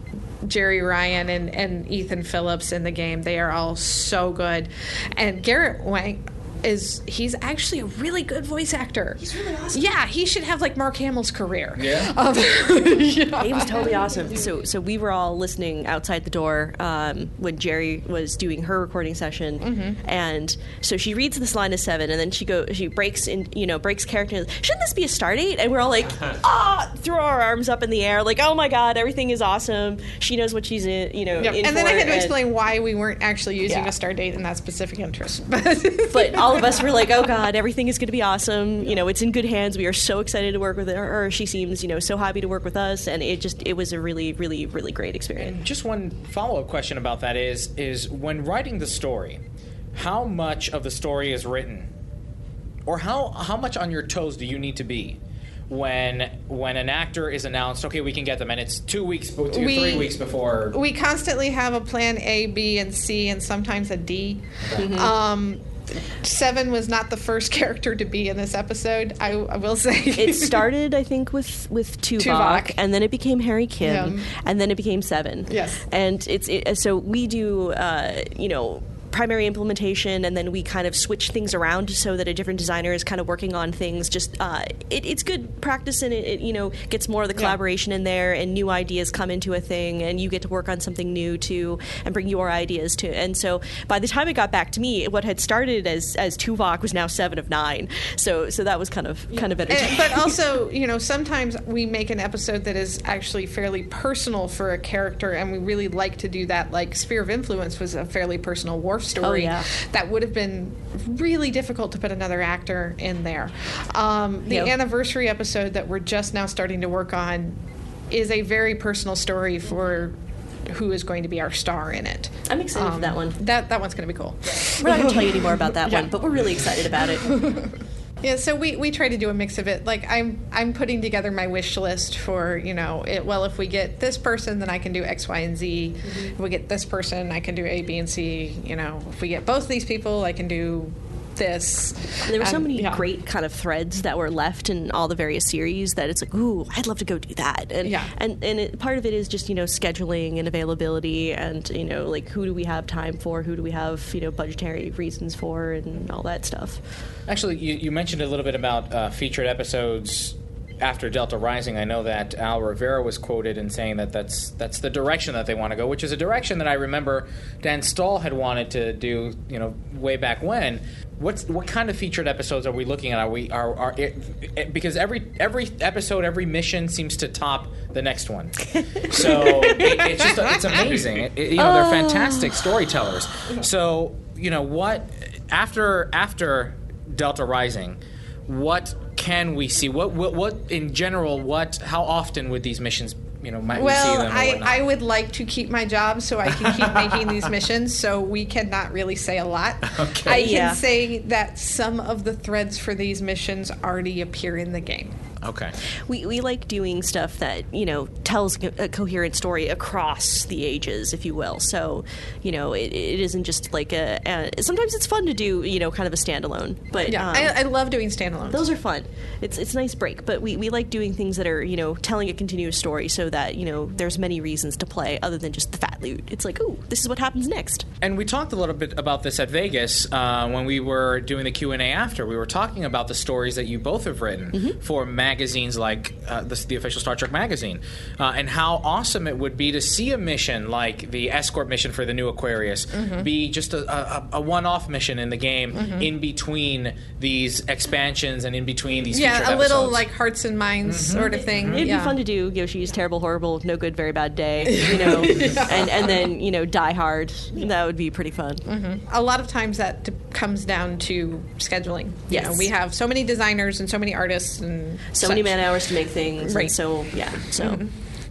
Jeri Ryan and, and Ethan Phillips in the game. They are all so good. And Garrett Wang is he's actually a really good voice actor. He's really awesome. Yeah, he should have like Mark Hamill's career. Yeah. Um, yeah. He was totally awesome. So, so we were all listening outside the door um, when Jeri was doing her recording session, Mm-hmm. and so she reads this line of seven, and then she go, she breaks in, you know, breaks character. Shouldn't this be a star date? And we're all like, ah, throw our arms up in the air, like, oh my god, everything is awesome. She knows what she's in, you know. Yep. in And then I had to and- explain why we weren't actually using Yeah. a star date in that specific interest. But all of us were like, "Oh God, everything is going to be awesome. You know, it's in good hands. We are so excited to work with her. She seems, you know, so happy to work with us, and it just it was a really, really, really great experience." Just one follow up question about that is is when writing the story, how much of the story is written, or how how much on your toes do you need to be? When when an actor is announced, okay, we can get them, and it's two weeks, two, We- three weeks before. we constantly have a plan A, B, and C, and sometimes a D. Mm-hmm. Um, Seven was not the first character to be in this episode. I, I will say it started, I think, with with Tuvok, Tuvok. and then it became Harry Kim, Yeah. and then it became Seven. Yes. and it's it, so we do, uh, you know. Primary implementation, and then we kind of switch things around so that a different designer is kind of working on things. Just uh, it, it's good practice, and it, it you know gets more of the collaboration in there, and new ideas come into a thing, and you get to work on something new too, and bring your ideas to. And so by the time it got back to me, what had started as as Tuvok was now seven of nine. So so that was kind of kind of entertaining. And- but also, you know, sometimes we make an episode that is actually fairly personal for a character, and we really like to do that. Like Sphere of Influence was a fairly personal war story Oh, yeah. that would have been really difficult to put another actor in there. Um, the Yeah. anniversary episode that we're just now starting to work on is a very personal story for who is going to be our star in it. I'm excited for that one. That that one's going to be cool. We're not going to tell you any more about that Yeah. one, but we're really excited about it. Yeah, so we, we try to do a mix of it. Like I'm I'm putting together my wish list for you know it. Well, if we get this person, then I can do X, Y, and Z. Mm-hmm. If we get this person, I can do A, B, and C. You know, if we get both these people, I can do this. There were so Um, many yeah. great kind of threads that were left in all the various series that it's like, ooh, I'd love to go do that. And Yeah. and and it, part of it is just you know scheduling and availability, and you know like who do we have time for, who do we have you know budgetary reasons for, and all that stuff. Actually, you, you mentioned a little bit about uh, featured episodes after Delta Rising. I know that Al Rivera was quoted in saying that that's that's the direction that they want to go, which is a direction that I remember Dan Stahl had wanted to do, you know, way back when. What's what kind of featured episodes are we looking at? Are we are, are it, it- because every every episode, every mission seems to top the next one. So it, it's just it's amazing. You know, they're oh. fantastic storytellers. So you know what after after Delta Rising, what can we see? What what, what in general? What how often would these missions? You know, might we see Well, them? or I, whatnot? I would like to keep my job so I can keep making these missions. So we cannot really say a lot. Okay. I can say that some of the threads for these missions already appear in the game. Okay. We, we like doing stuff that you know tells a coherent story across the ages, if you will. So, you know, it, it isn't just like a, a. Sometimes it's fun to do, you know, kind of a standalone. But Yeah, um, I, I love doing standalones. those are fun. It's it's a nice break. But we, we like doing things that are you know telling a continuous story, so that you know there's many reasons to play other than just the fat loot. It's like, ooh, this is what happens next. And we talked a little bit about this at Vegas uh, when we were doing the Q and A after. We were talking about the stories that you both have written Mm-hmm. for magazines like uh, the, the official Star Trek magazine, uh, and how awesome it would be to see a mission like the escort mission for the new Aquarius Mm-hmm. be just a, a, a one-off mission in the game, in between these expansions and in between these yeah, featured a little like hearts and minds sort of thing. It'd yeah. be fun to do Yoshi's terrible, horrible, no good, very bad day, you know, and and then you know Die Hard. That would be pretty fun. a lot of times that d- comes down to scheduling. You Yes. know, we have so many designers and so many artists and So many such. man hours to make things, Right. and so yeah, so.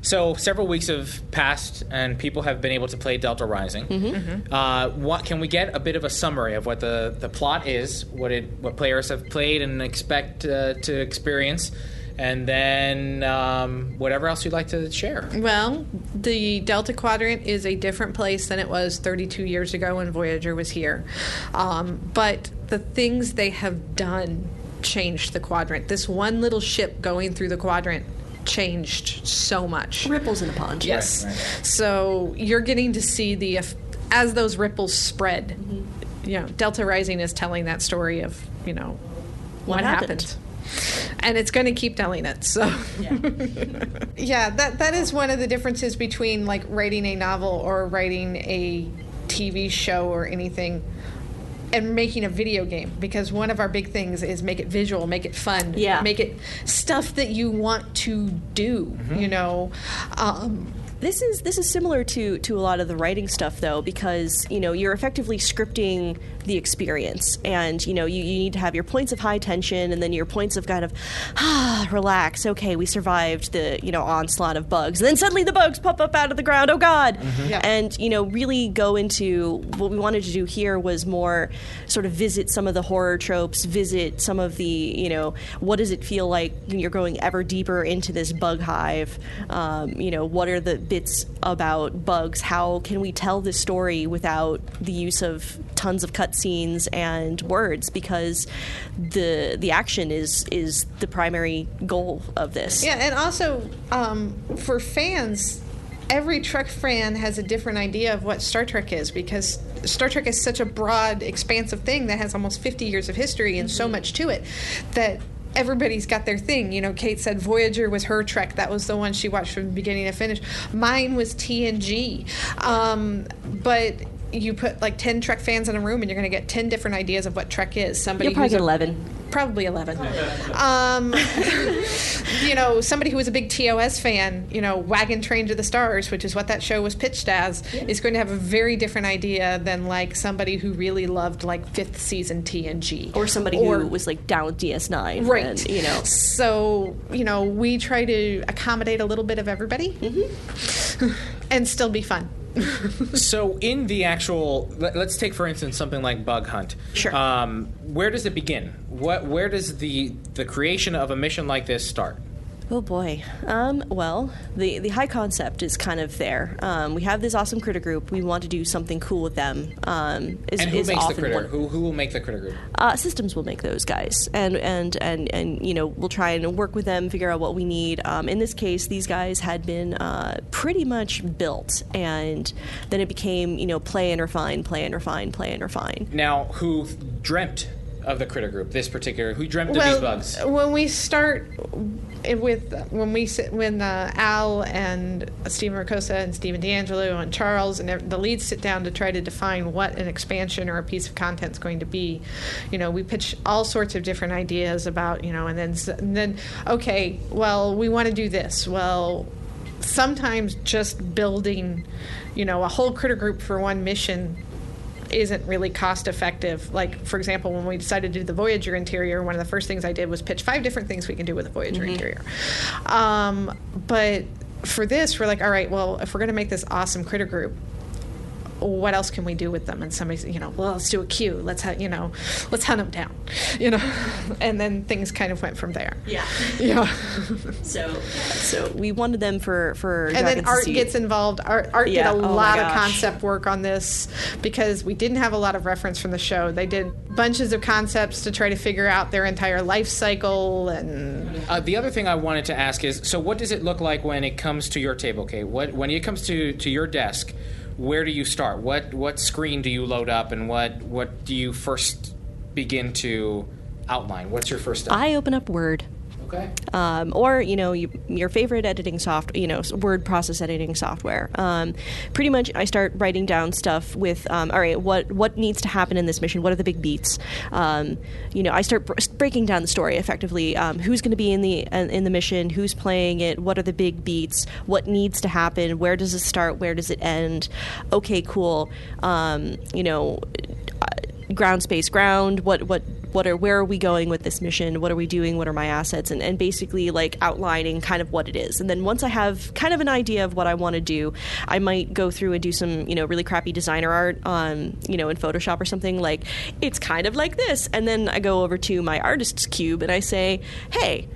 So several weeks have passed, and people have been able to play Delta Rising. Mm-hmm. Uh, what can we get a bit of a summary of what the, the plot is, what it what players have played and expect uh, to experience, and then um, whatever else you'd like to share. Well, the Delta Quadrant is a different place than it was 32 years ago when Voyager was here. Um, but the things they have done changed the quadrant. This one little ship going through the quadrant changed so much. Ripples in a pond. Yes. So you're getting to see the as those ripples spread. Mm-hmm. You know, Delta Rising is telling that story of you know What what, happened. happened. And it's going to keep telling it. So, yeah, that that is one of the differences between like writing a novel or writing a TV show or anything, and making a video game. Because one of our big things is make it visual, make it fun, Yeah. make it stuff that you want to do. You know, um, This is this is similar to to a lot of the writing stuff though because you know you're effectively scripting the experience. And you know you, you need to have your points of high tension and then your points of kind of ah relax. Okay we survived the you know onslaught of bugs. And then suddenly the bugs pop up out of the ground. Oh god. Yeah. and you know really go into what we wanted to do here was more sort of visit some of the horror tropes visit some of the you know what does it feel like when you're going ever deeper into this bug hive? Um, you know what are the bits about bugs. How can we tell this story without the use of tons of cutscenes and words? Because the the action is is the primary goal of this. Yeah, and also um, for fans, every Trek fan has a different idea of what Star Trek is because Star Trek is such a broad, expansive thing that has almost 50 years of history and so much to it that everybody's got their thing. You know, Kate said Voyager was her Trek. That was the one she watched from beginning to finish. Mine was TNG. Um, but you put like 10 Trek fans in a room and you're going to get 10 different ideas of what Trek is. Somebody You'll probably get 11. Probably 11. um, you know, somebody who was a big TOS fan, you know, Wagon Train to the Stars, which is what that show was pitched as, is going to have a very different idea than like somebody who really loved like fifth season TNG. Or somebody Or- who was like down with DS9. Right. And, you know. So, you know, we try to accommodate a little bit of everybody and still be fun. so in the actual let, us take for instance something like bug hunt. Sure. Um, where does it begin? What where does the the creation of a mission like this start Oh boy. Um, well, the the high concept is kind of there. Um, we have this awesome critter group. We want to do something cool with them. Um, is, and who is makes the critter one- who, who will make the critter group uh, systems will make those guys, and and and and you know we'll try and work with them, figure out what we need. Um, in this case, these guys had been uh, pretty much built, and then it became you know play and refine, play and refine, play and refine. now who dreamt of the critter group this particular who dreamt of these bugs when we start with when we sit when uh, Al and Stephen Ricossa and Stephen D'Angelo and Charles and the leads sit down to try to define what an expansion or a piece of content is going to be, you know, we pitch all sorts of different ideas about you know, and then s- and then okay, well, we want to do this. Well, sometimes just building, you know, a whole critter group for one mission isn't really cost effective. Like, for example, when we decided to do the Voyager interior, one of the first things I did was pitch five different things we can do with a Voyager interior. Um, but for this, we're like, all right, well, if we're going to make this awesome critter group, what else can we do with them? And somebody's, you know, well, let's do a queue. Let's, ha- you know, let's hunt them down, you know, and then things kind of went from there. Yeah. Yeah. so, so we wanted them for for and then art see. gets involved. Art, art Yeah, did a oh lot of concept work on this because we didn't have a lot of reference from the show. They did bunches of concepts to try to figure out their entire life cycle and Uh, the other thing I wanted to ask is, so what does it look like when it comes to your table? Okay, what when it comes to, to your desk, where do you start? What what screen do you load up, and what what do you first begin to outline? What's your first step? I open up Word. Okay. Um, or you know you, your favorite editing soft you know word process editing software. Um, pretty much, I start writing down stuff with um, all right, what what needs to happen in this mission? What are the big beats? Um, you know, I start br- breaking down the story effectively. Um, who's going to be in the in in the mission? Who's playing it? What are the big beats? What needs to happen? Where does it start? Where does it end? Okay, cool. You know, ground space ground what what what are where are we going with this mission? What are we doing? What are my assets? And, and basically like outlining kind of what it is. And then once i have kind of an idea of what i want to do i might go through and do some you know really crappy designer art on you know in photoshop or something like it's kind of like this. And then i go over to my artist's cube and i say hey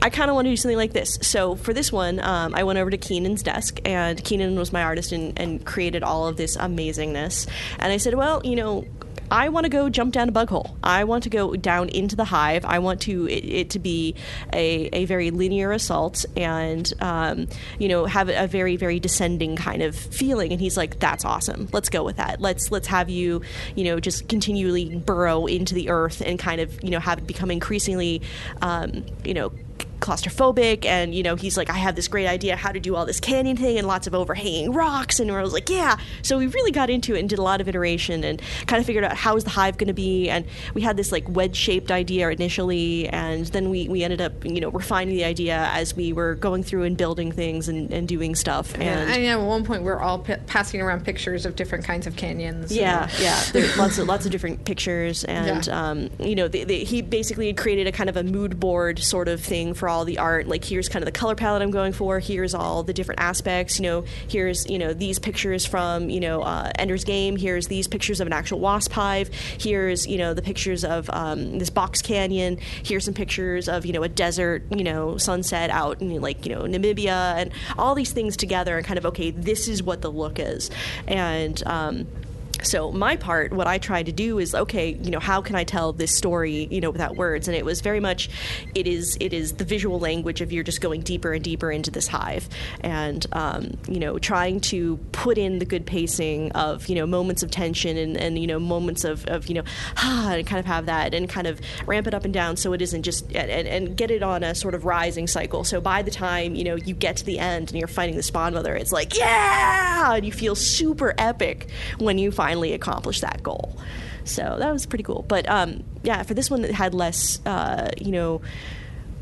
i kind of want to do something like this. So for this one um, i went over to keenan's desk and keenan was my artist and, and created all of this amazingness. And i said well you know I want to go jump down a bug hole. I want to go down into the hive. I want to it, it to be a, a very linear assault and um, you know have a very very descending kind of feeling. And he's like, "That's awesome. Let's go with that. Let's let's have you you know just continually burrow into the earth and kind of you know have it become increasingly um, you know." Claustrophobic and you know he's like i have this great idea how to do all this canyon thing and lots of overhanging rocks and i was like yeah so we really got into it and did a lot of iteration and kind of figured out how is the hive going to be and we had this like wedge shaped idea initially and then we, we ended up you know refining the idea as we were going through and building things and, and doing stuff and and I at one point we're all p- passing around pictures of different kinds of canyons. yeah, yeah. There's lots of lots of different pictures, and Yeah. um, you know, the, the, he basically had created a kind of a mood board sort of thing for all the art. Like here's kind of the color palette I'm going for. Here's all the different aspects. You know, here's you know these pictures from you know uh, Ender's Game. Here's these pictures of an actual wasp hive. Here's you know the pictures of um, this box canyon. Here's some pictures of you know a desert you know sunset out in like you know Namibia and all these things together and kind of okay, this is what the look is, and. Um, so my part what i tried to do is okay you know how can i tell this story you know without words? And it was very much it is it is the visual language of you're just going deeper and deeper into this hive. And um, you know trying to put in the good pacing of you know moments of tension and, and you know moments of, of you know ah and kind of have that and kind of ramp it up and down so it isn't just and, and get it on a sort of rising cycle. So by the time you know you get to the end and you're fighting the spawn mother it's like yeah! And you feel super epic when you finally accomplish that goal so that was pretty cool but um, yeah for this one that had less uh, you know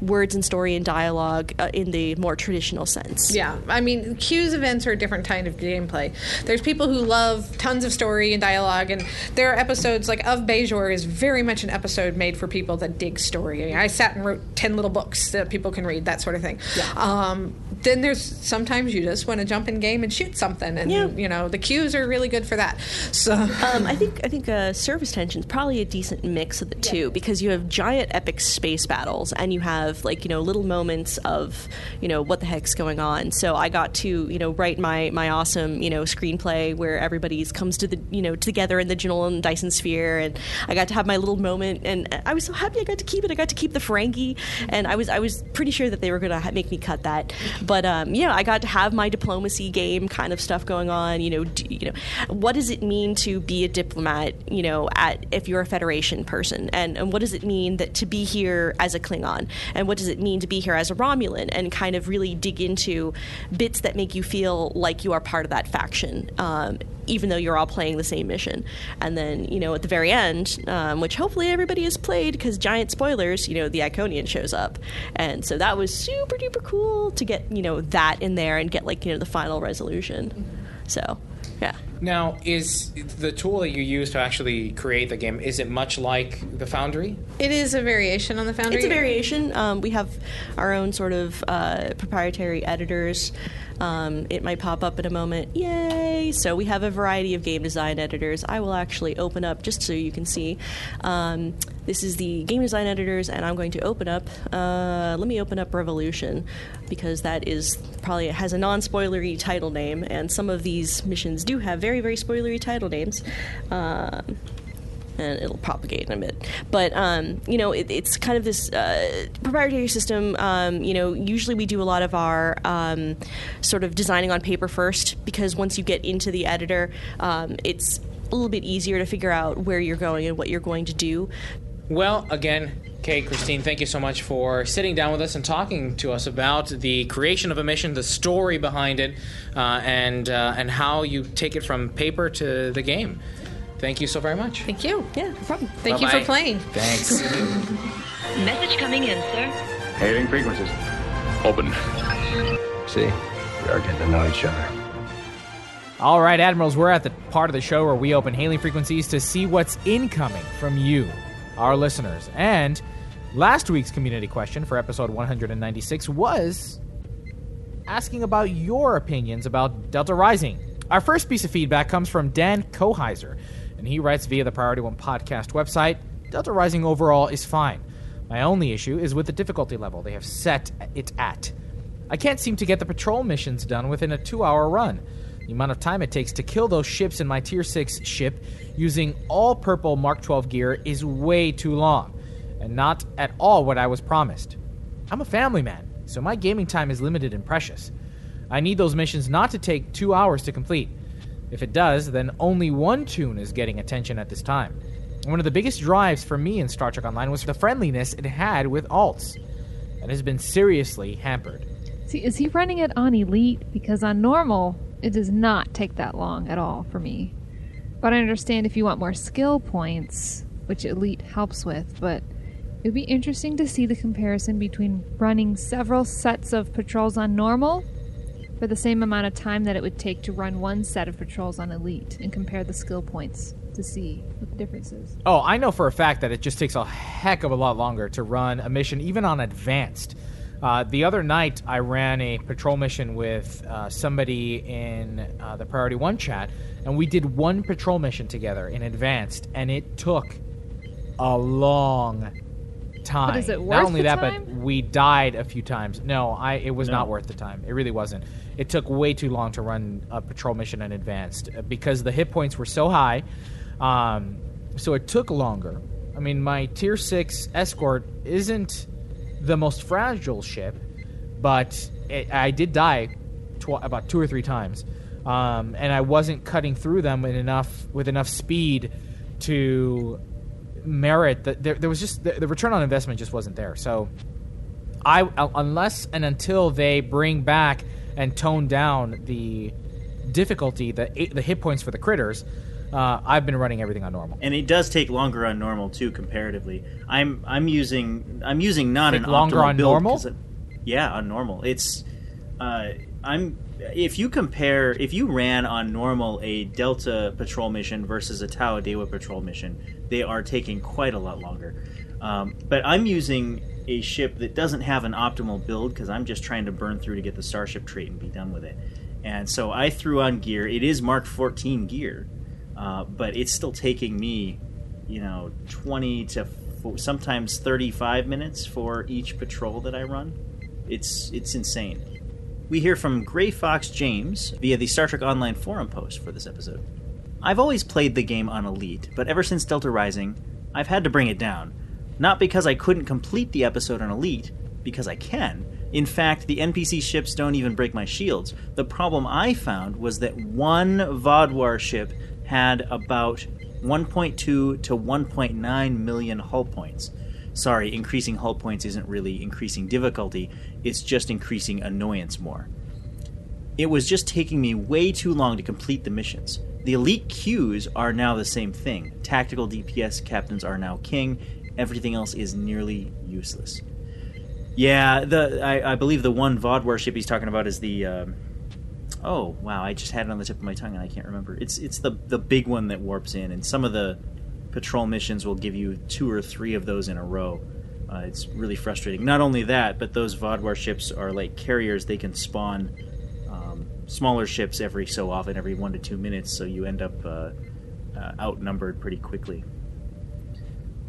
words and story and dialogue uh, in the more traditional sense Yeah, I mean, Q's events are a different kind of gameplay. There's people who love tons of story and dialogue, and there are episodes like of Bajor is very much an episode made for people that dig story. I, mean, I sat and wrote ten little books that people can read, that sort of thing. Yeah. Um, then there's sometimes you just want to jump in game and shoot something, and you know the queues are really good for that. So um, I think I think uh, Surface Tension is probably a decent mix of the two because you have giant epic space battles and you have like you know little moments of you know what the heck's going on. So I got to you know write my my awesome you know screenplay where everybody's comes to the you know together in the Jenolan Dyson sphere, and I got to have my little moment, and I was so happy I got to keep it. I got to keep the Ferengi, and I was I was pretty sure that they were going to ha- make me cut that, but um, I got to have my diplomacy game kind of stuff going on. You know, do, you know, what does it mean to be a diplomat? You know, at if you're a Federation person, and, and what does it mean that to be here as a Klingon, and what does it mean to be here as a Romulan, and kind of really dig into bits that make you feel like you are part of that faction. Um, even though you're all playing the same mission. And then, you know, at the very end, um, which hopefully everybody has played because giant spoilers, you know, the Iconian shows up. And so that was super duper cool to get, you know, that in there and get, like, you know, the final resolution. So, yeah. Now, is the tool that you use to actually create the game is it much like the Foundry? it is a variation on the Foundry. It's a variation. Um, we have our own sort of uh, proprietary editors. Um, it might pop up in a moment. Yay! So we have a variety of game design editors. I will actually open up just so you can see. Um, this is the game design editors, and I'm going to open up. Uh, let me open up Revolution because that is probably has a non-spoilery title name, and some of these missions do have very very spoilery title names. Um, and it'll propagate in a bit. But um, you know, it, it's kind of this uh, proprietary system. Um, you know, usually we do a lot of our um, sort of designing on paper first because once you get into the editor, um, it's a little bit easier to figure out where you're going and what you're going to do. Well, again, Kay, Christine, thank you so much for sitting down with us and talking to us about the creation of a mission, the story behind it, uh, and uh, and how you take it from paper to the game. Thank you so very much. Thank you. Yeah, no problem. Thank you Bye-bye. for playing. Thanks. Message coming in, sir. Hailing frequencies. Open. See, we are getting to know each other. All right, Admirals, we're at the part of the show where we open hailing frequencies to see what's incoming from you, our listeners. And last week's community question for episode 196 was asking about your opinions about Delta Rising. Our first piece of feedback comes from Dan Koheiser, and he writes via the Priority One podcast website Delta Rising overall is fine. My only issue is with the difficulty level they have set it at. I can't seem to get the patrol missions done within a two hour run. The amount of time it takes to kill those ships in my Tier 6 ship using all purple Mark 12 gear is way too long, and not at all what I was promised. I'm a family man, so my gaming time is limited and precious. I need those missions not to take two hours to complete. If it does, then only one tune is getting attention at this time. One of the biggest drives for me in Star Trek Online was the friendliness it had with alts. That has been seriously hampered. See, is he running it on Elite? Because on normal, it does not take that long at all for me. But I understand if you want more skill points, which Elite helps with, but it would be interesting to see the comparison between running several sets of patrols on normal for the same amount of time that it would take to run one set of patrols on Elite and compare the skill points to see what the difference is. Oh, I know for a fact that it just takes a heck of a lot longer to run a mission, even on advanced. Uh, the other night, I ran a patrol mission with uh, somebody in uh, the Priority One chat, and we did one patrol mission together in advanced, and it took a long time. But is it Not only the that, time? but we died a few times. No, I it was No. not worth the time. It really wasn't. It took way too long to run a patrol mission in advanced uh, because the hit points were so high. Um, so it took longer. I mean, my tier six escort isn't the most fragile ship, but it, I did die tw- about two or three times, um, and I wasn't cutting through them with enough with enough speed to merit that. There, there was just the, the return on investment just wasn't there. So I unless and until they bring back and tone down the difficulty, the the hit points for the critters, uh, I've been running everything on normal. and it does take longer on normal too comparatively. I'm i'm using i'm using not Take an longer optimal on build normal? it- yeah on normal. It's uh i'm if you compare if you ran on normal a delta patrol mission versus a tau dewa patrol mission they are taking quite a lot longer. Um, but i'm using a ship that doesn't have an optimal build because i'm just trying to burn through to get the starship trait and be done with it. And so i threw on gear. It is mark 14 gear uh, but it's still taking me, you know, 20 to f- sometimes 35 minutes for each patrol that I run. It's it's insane. We hear from Gray Fox James via the Star Trek Online forum post for this episode. I've always played the game on Elite, but ever since Delta Rising, I've had to bring it down. Not because I couldn't complete the episode on Elite, because I can. In fact, the NPC ships don't even break my shields. The problem I found was that one Vaudwaar ship had about 1.2 to 1.9 million hull points. Sorry, increasing hull points isn't really increasing difficulty, it's just increasing annoyance more. It was just taking me way too long to complete the missions. The elite queues are now the same thing. Tactical DPS captains are now king. Everything else is nearly useless. Yeah, the I, I believe the one Vaudwaar ship he's talking about is the. Um, oh wow! I just had it on the tip of my tongue and I can't remember. It's it's the the big one that warps in, and some of the patrol missions will give you two or three of those in a row. Uh, it's really frustrating. Not only that, but those Vaudwaar ships are like carriers. They can spawn um, smaller ships every so often, every one to two minutes, so you end up uh, uh, outnumbered pretty quickly.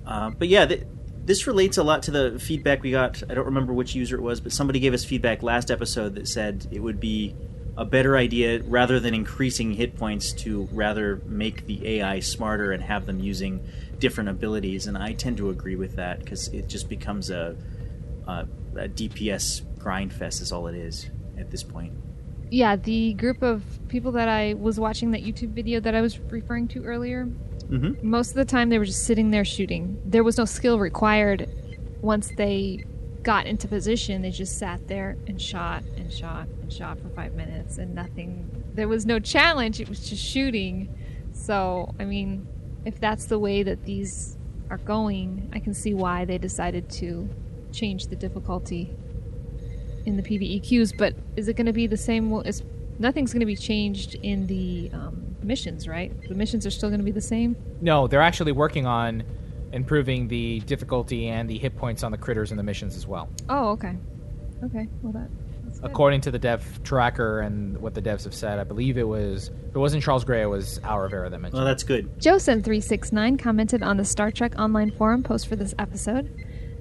Uh, but yeah, th- this relates a lot to the feedback we got. I don't remember which user it was, but somebody gave us feedback last episode that said it would be a better idea rather than increasing hit points to rather make the AI smarter and have them using different abilities. And I tend to agree with that because it just becomes a, a, a DPS grind fest, is all it is at this point. Yeah, the group of people that I was watching that YouTube video that I was referring to earlier, Mm-hmm. most of the time they were just sitting there shooting. There was no skill required once they got into position. They just sat there and shot and shot and shot for five minutes and nothing. There was no challenge, it was just shooting. So, I mean, if that's the way that these are going, I can see why they decided to change the difficulty in the PVE queues. But is it going to be the same? Is nothing's going to be changed in the um, missions, right? The missions are still going to be the same. No, they're actually working on improving the difficulty and the hit points on the critters and the missions as well. Oh, okay, okay. Well, that. According to the dev tracker and what the devs have said, I believe it was if it wasn't Charles Gray, it was Al Rivera that mentioned. Well, that's good. Josen369 commented on the Star Trek Online forum post for this episode.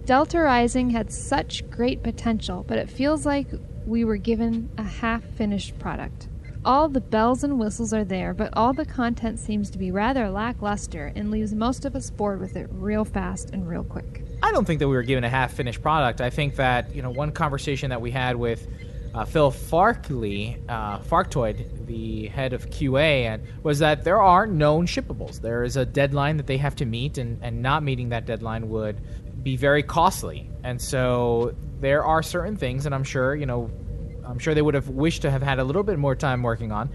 Delta Rising had such great potential, but it feels like we were given a half finished product. All the bells and whistles are there, but all the content seems to be rather lackluster and leaves most of us bored with it real fast and real quick. I don't think that we were given a half finished product. I think that you know one conversation that we had with uh, Phil Farkley, uh, Farktoid, the head of QA, and was that there are known shippables. There is a deadline that they have to meet, and, and not meeting that deadline would be very costly. And so there are certain things, and I'm sure you know, I'm sure they would have wished to have had a little bit more time working on,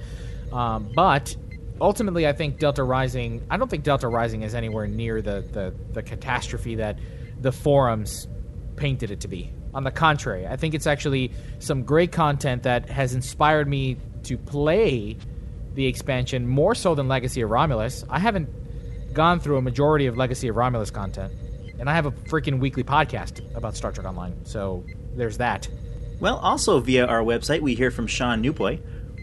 um, but ultimately, I think Delta Rising. I don't think Delta Rising is anywhere near the, the, the catastrophe that the forums painted it to be. On the contrary, I think it's actually some great content that has inspired me to play the expansion more so than Legacy of Romulus. I haven't gone through a majority of Legacy of Romulus content, and I have a freaking weekly podcast about Star Trek Online. So there's that. Well, also via our website, we hear from Sean Newboy.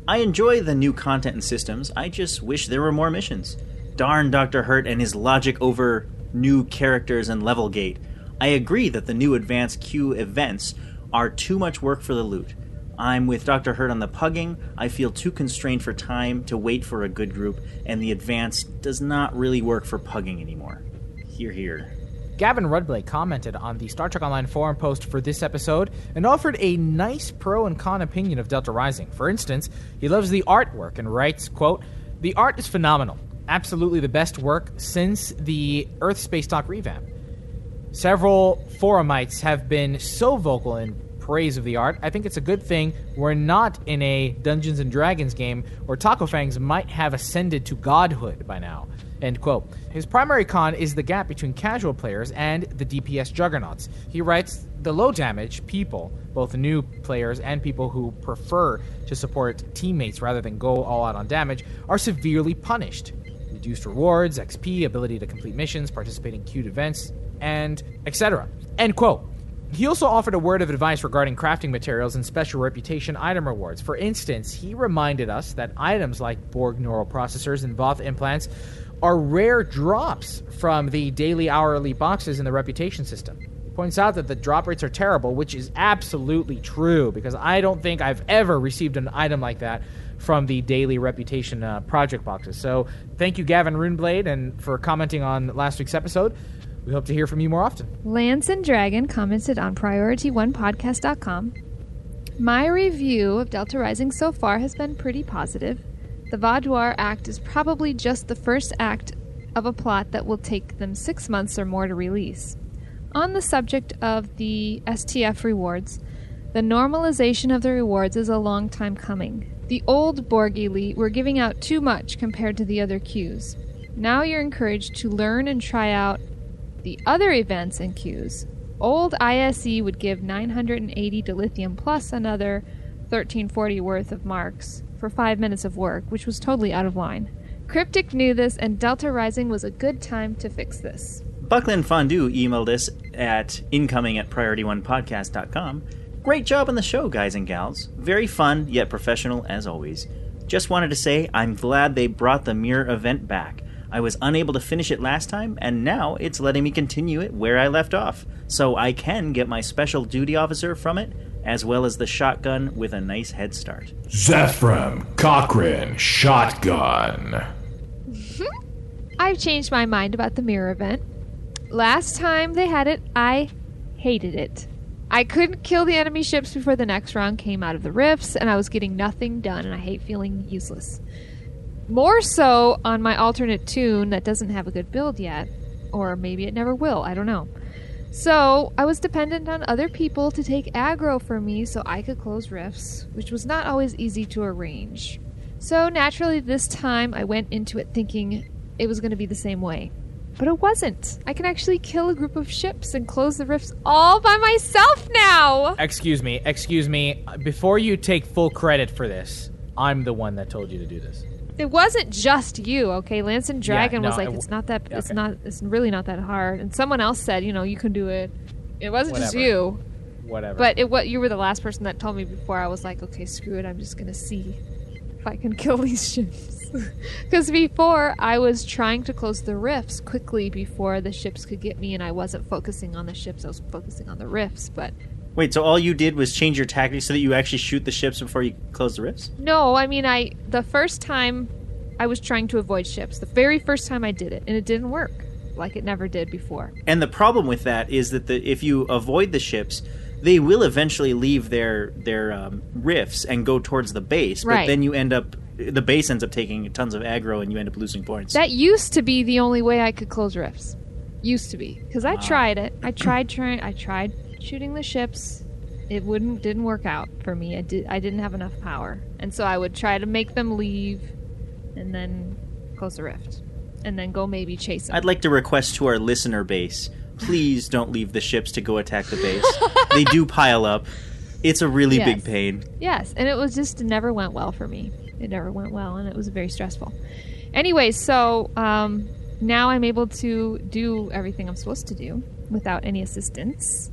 I enjoy the new content and systems. I just wish there were more missions. Darn Dr. Hurt and his logic over new characters and level gate. I agree that the new advanced queue events are too much work for the loot. I'm with Dr. Hurt on the pugging. I feel too constrained for time to wait for a good group, and the advance does not really work for pugging anymore. Here, here. Gavin Runeblade commented on the Star Trek Online forum post for this episode and offered a nice pro and con opinion of Delta Rising. For instance, he loves the artwork and writes, quote, "The art is phenomenal. Absolutely the best work since the Earth Spacedock revamp. Several forumites have been so vocal in praise of the art. I think it's a good thing we're not in a Dungeons and Dragons game where Taco Fangs might have ascended to godhood by now. End quote. His primary con is the gap between casual players and the DPS juggernauts. He writes the low damage people, both new players and people who prefer to support teammates rather than go all out on damage, are severely punished. Reduced rewards, XP, ability to complete missions, participate in queued events, and etc. End quote. He also offered a word of advice regarding crafting materials and special reputation item rewards. For instance, he reminded us that items like Borg neural processors and Voth implants are rare drops from the daily hourly boxes in the reputation system. He points out that the drop rates are terrible, which is absolutely true because I don't think I've ever received an item like that from the daily reputation uh, project boxes. So thank you, Gavin Runeblade, and for commenting on last week's episode. We hope to hear from you more often. Lance and Dragon commented on PriorityOnePodcast.com. My review of Delta Rising so far has been pretty positive. The Vaudwaar Act is probably just the first act of a plot that will take them six months or more to release. On the subject of the STF rewards, the normalization of the rewards is a long time coming. The old Borg elite were giving out too much compared to the other queues. Now you're encouraged to learn and try out the other events and queues. Old ISE would give 980 dilithium plus another 1340 worth of marks for five minutes of work, which was totally out of line. Cryptic knew this, and Delta Rising was a good time to fix this. Buckland Fondue emailed us at incoming at priorityonepodcast.com. Great job on the show, guys and gals. Very fun, yet professional as always. Just wanted to say I'm glad they brought the mirror event back. I was unable to finish it last time, and now it's letting me continue it where I left off, so I can get my special duty officer from it, as well as the shotgun with a nice head start. Zefram Cochrane Shotgun. I've changed my mind about the mirror event. Last time they had it, I hated it. I couldn't kill the enemy ships before the next round came out of the rifts, and I was getting nothing done, and I hate feeling useless. More so on my alternate tune that doesn't have a good build yet, or maybe it never will, I don't know. So, I was dependent on other people to take aggro for me so I could close rifts, which was not always easy to arrange. So, naturally, this time I went into it thinking it was going to be the same way. But it wasn't. I can actually kill a group of ships and close the rifts all by myself now! Excuse me, excuse me. Before you take full credit for this, I'm the one that told you to do this. It wasn't just you, okay? Lance and Dragon no, was like, it it's not that, it's not, it's really not that hard. And someone else said, you know, you can do it. It wasn't just you. Whatever. But it what you were the last person that told me before. I was like, okay, screw it. I'm just gonna see if I can kill these ships. Because before I was trying to close the rifts quickly before the ships could get me, and I wasn't focusing on the ships. I was focusing on the rifts. But Wait, so all you did was change your tactics so that you actually shoot the ships before you close the rifts? no, I mean, I the first time I was trying to avoid ships. The very first time I did it, and it didn't work like it never did before. And the problem with that is that the, if you avoid the ships, they will eventually leave their their um, rifts and go towards the base. right. But then you end up the base ends up taking tons of aggro and you end up losing points. That used to be the only way I could close rifts. Used to be because I Wow. tried it. I tried trying. I tried shooting the ships. It wouldn't didn't work out for me. I did. I didn't have enough power, and so I would try to make them leave, and then close the rift, and then go maybe chase them. I'd like to request to our listener base, please don't leave the ships to go attack the base. they do pile up. It's a really Yes. big pain. Yes, and it was just it never went well for me. It never went well, and it was very stressful. Anyway, so um, now I'm able to do everything I'm supposed to do without any assistance.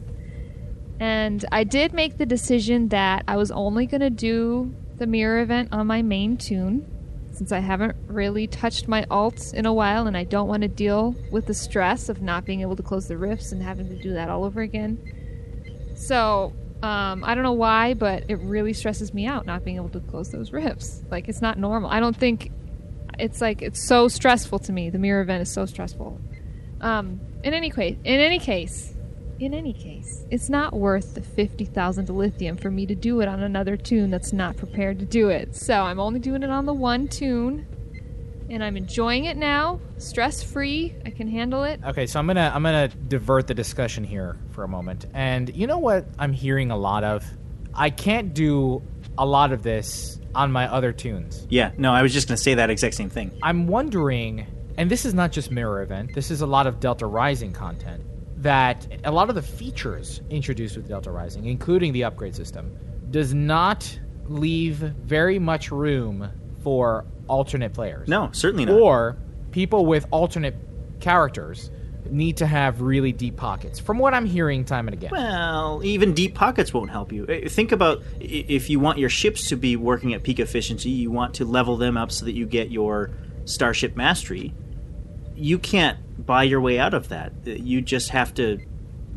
And I did make the decision that I was only going to do the mirror event on my main tune since I haven't really touched my alts in a while and I don't want to deal with the stress of not being able to close the rifts and having to do that all over again. So, um, I don't know why, but it really stresses me out not being able to close those rifts. Like, it's not normal. I don't think it's like it's so stressful to me. The mirror event is so stressful. Um, in any case, in any case, in any case, it's not worth the 50,000 lithium for me to do it on another tune that's not prepared to do it. So I'm only doing it on the one tune. And I'm enjoying it now, stress free. I can handle it. Okay, so I'm gonna I'm gonna divert the discussion here for a moment. And you know what I'm hearing a lot of? I can't do a lot of this on my other tunes. Yeah, no, I was just going to say that exact same thing. I'm wondering, and this is not just Mirror Event, this is a lot of Delta Rising content, that a lot of the features introduced with Delta Rising, including the upgrade system, does not leave very much room for alternate players. No, certainly not. Or people with alternate characters need to have really deep pockets, from what I'm hearing time and again. Well, even deep pockets won't help you. Uh, Think about if you want your ships to be working at peak efficiency, you want to level them up so that you get your starship mastery. You can't buy your way out of that. Uh, You just have to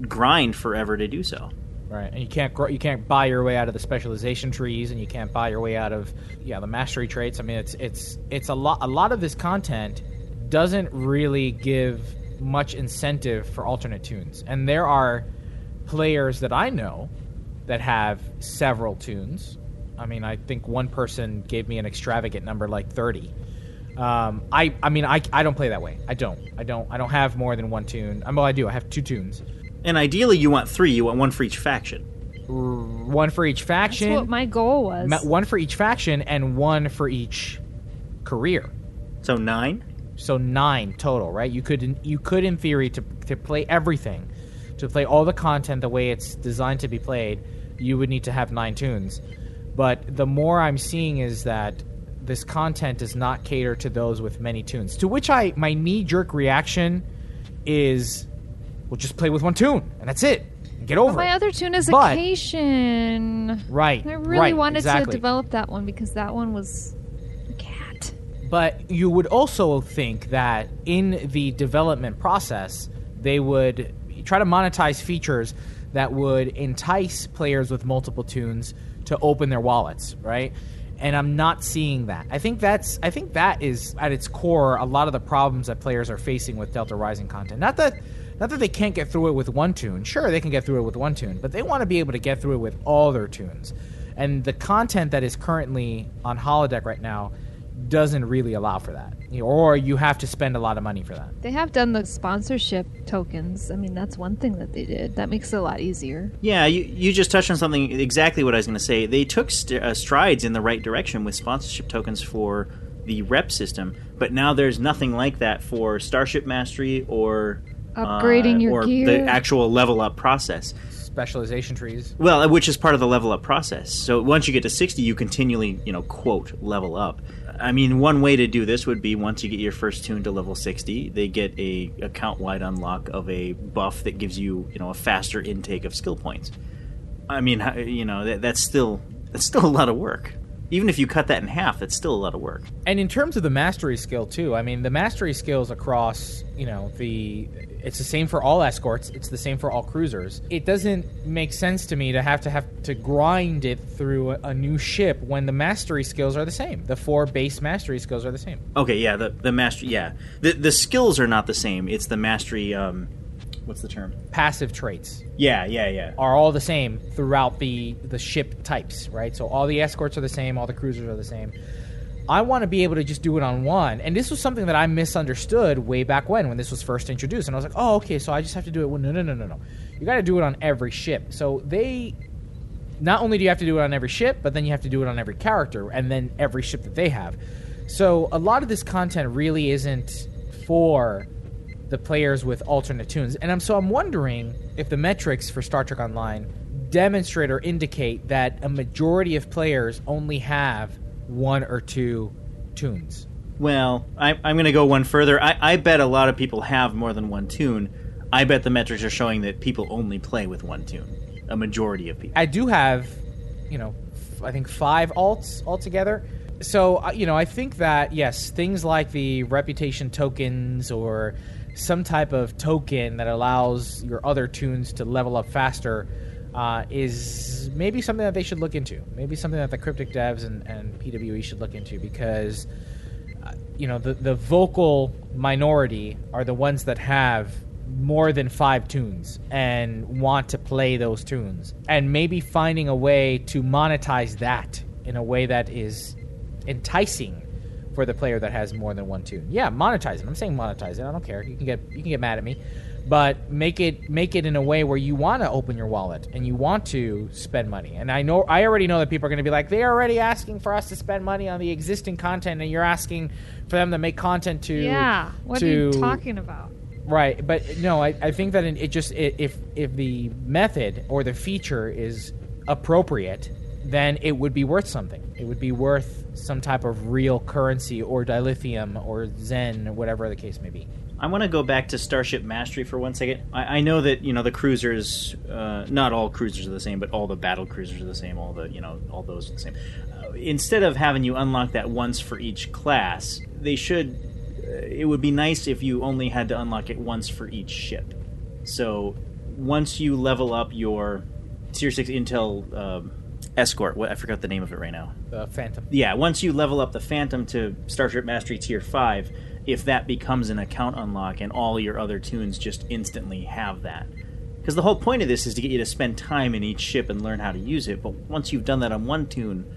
grind forever to do so. Right, and you can't grow, you can't buy your way out of the specialization trees, and you can't buy your way out of yeah the mastery traits. I mean, it's it's it's a lot. A lot of this content doesn't really give much incentive for alternate tunes, and there are players that I know that have several tunes. I mean, I think one person gave me an extravagant number like thirty. Um, I I mean, I, I don't play that way. I don't. I don't. I don't have more than one tune. I well, I do. I have two tunes. And ideally, you want three. You want one for each faction. One for each faction. That's what my goal was. Ma- one for each faction and one for each career. So nine. So nine total, right? You could you could in theory to to play everything, to play all the content the way it's designed to be played, you would need to have nine tunes. But the more I'm seeing is that this content does not cater to those with many tunes. To which I my knee jerk reaction is, well, just play with one tune and that's it. Get over over my it. other tune is But- Occasion. Right, I really right, wanted exactly. to develop that one because that one was a cat. But you would also think that in the development process, they would try to monetize features that would entice players with multiple tunes to open their wallets, right? And I'm not seeing that. I think that's I think that is at its core a lot of the problems that players are facing with Delta Rising content. Not that not that they can't get through it with one tune. Sure, they can get through it with one tune, but they want to be able to get through it with all their tunes. And the content that is currently on holodeck right now doesn't really allow for that. Or you have to spend a lot of money for that. They have done the sponsorship tokens. I mean, that's one thing that they did. That makes it a lot easier. Yeah, you, you just touched on something exactly what I was going to say. They took st- uh, strides in the right direction with sponsorship tokens for the rep system, but now there's nothing like that for Starship Mastery or Upgrading uh, your or gear. the actual level up process. Specialization trees. Well, uh, which is part of the level up process. So once you get to 60, you continually, you know, quote, level up. I mean, one way to do this would be once you get your first tune to level 60, they get a account wide unlock of a buff that gives you, you know, a faster intake of skill points. I mean, you know, that, that's still that's still a lot of work. Even if you cut that in half, that's still a lot of work. And in terms of the mastery skill too, I mean the mastery skills across, you know, the it's the same for all escorts, it's the same for all cruisers. It doesn't make sense to me to have to have to grind it through a, a new ship when the mastery skills are the same. The four base mastery skills are the same. Okay, yeah, the the mastery, yeah, the the skills are not the same. It's the mastery. Um, what's the term? Passive traits. Yeah, yeah, yeah. Are all the same throughout the the ship types, right? So all the escorts are the same, all the cruisers are the same. I want to be able to just do it on one. And this was something that I misunderstood way back when, when this was first introduced. And I was like, oh, okay, so I just have to do it. Well, no, no, no, no, no. You got to do it on every ship. So they. Not only do you have to do it on every ship, but then you have to do it on every character and then every ship that they have. So a lot of this content really isn't for the players with alternate tunes. And I'm so I'm wondering if the metrics for Star Trek Online demonstrate or indicate that a majority of players only have one or two tunes. Well, I, I'm going to go one further. I, I bet a lot of people have more than one tune. I bet the metrics are showing that people only play with one tune. a majority of people. I do have, you know, f- I think five alts altogether. So uh, you know, I think that yes, things like the reputation tokens or some type of token that allows your other tunes to level up faster uh, is maybe something that they should look into. Maybe something that the cryptic devs and, and PWE should look into because uh, you know the the vocal minority are the ones that have more than five tunes and want to play those tunes and maybe finding a way to monetize that in a way that is enticing for the player that has more than one tune. Yeah, monetize it. I'm saying monetize it. I don't care. You can get you can get mad at me, but make it make it in a way where you want to open your wallet and you want to spend money. And I know I already know that people are going to be like they're already asking for us to spend money on the existing content, and you're asking for them to make content to yeah. What to, are you talking about? Right, but no, I, I think that it just it, if if the method or the feature is appropriate, then it would be worth something. It would be worth some type of real currency or dilithium or Zen or whatever the case may be. I want to go back to Starship Mastery for one second. I, I know that you know the cruisers, uh, not all cruisers are the same, but all the battle cruisers are the same. All the you know all those are the same. Uh, instead of having you unlock that once for each class, they should. Uh, it would be nice if you only had to unlock it once for each ship. So once you level up your Tier Six Intel um, escort, what I forgot the name of it right now. The Phantom. Yeah, once you level up the Phantom to Starship Mastery Tier 5, if that becomes an account unlock and all your other tunes just instantly have that. Because the whole point of this is to get you to spend time in each ship and learn how to use it, but once you've done that on one tune,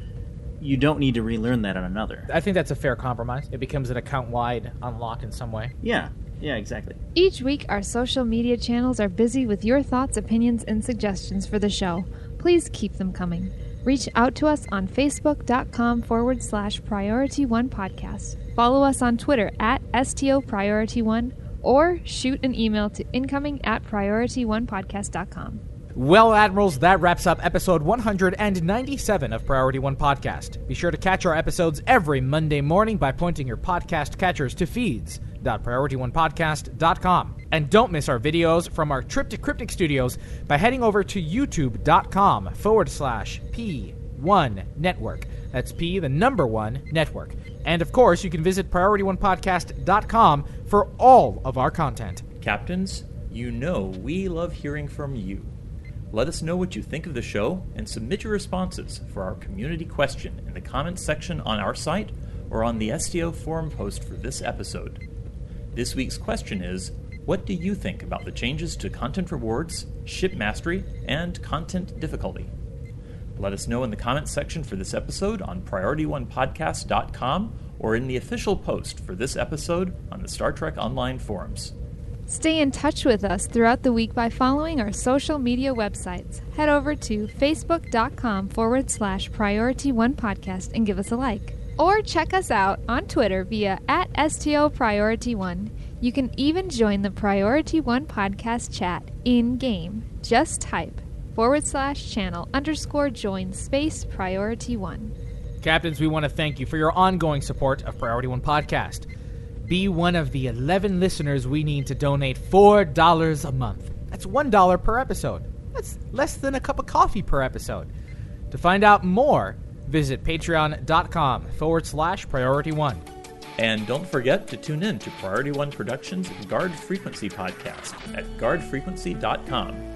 you don't need to relearn that on another. I think that's a fair compromise. It becomes an account wide unlock in some way. Yeah, yeah, exactly. Each week, our social media channels are busy with your thoughts, opinions, and suggestions for the show. Please keep them coming. Reach out to us on facebook.com forward slash priority one podcast. Follow us on Twitter at STO Priority One or shoot an email to incoming at priorityonepodcast.com. Well, Admirals, that wraps up episode 197 of Priority One Podcast. Be sure to catch our episodes every Monday morning by pointing your podcast catchers to feeds.priorityonepodcast.com. And don't miss our videos from our trip to Cryptic Studios by heading over to youtube.com forward slash P1 Network. That's P, the number one network. And of course, you can visit PriorityOnePodcast.com for all of our content. Captains, you know we love hearing from you. Let us know what you think of the show and submit your responses for our community question in the comments section on our site or on the STO forum post for this episode. This week's question is What do you think about the changes to content rewards, ship mastery, and content difficulty? Let us know in the comments section for this episode on PriorityOnePodcast.com or in the official post for this episode on the Star Trek Online forums. Stay in touch with us throughout the week by following our social media websites. Head over to facebook.com forward slash priority one podcast and give us a like. Or check us out on Twitter via at STO Priority One. You can even join the Priority One podcast chat in game. Just type forward slash channel underscore join space priority one. Captains, we want to thank you for your ongoing support of Priority One Podcast. Be one of the 11 listeners we need to donate $4 a month. That's $1 per episode. That's less than a cup of coffee per episode. To find out more, visit patreon.com forward slash priority one. And don't forget to tune in to Priority One Productions' Guard Frequency podcast at guardfrequency.com.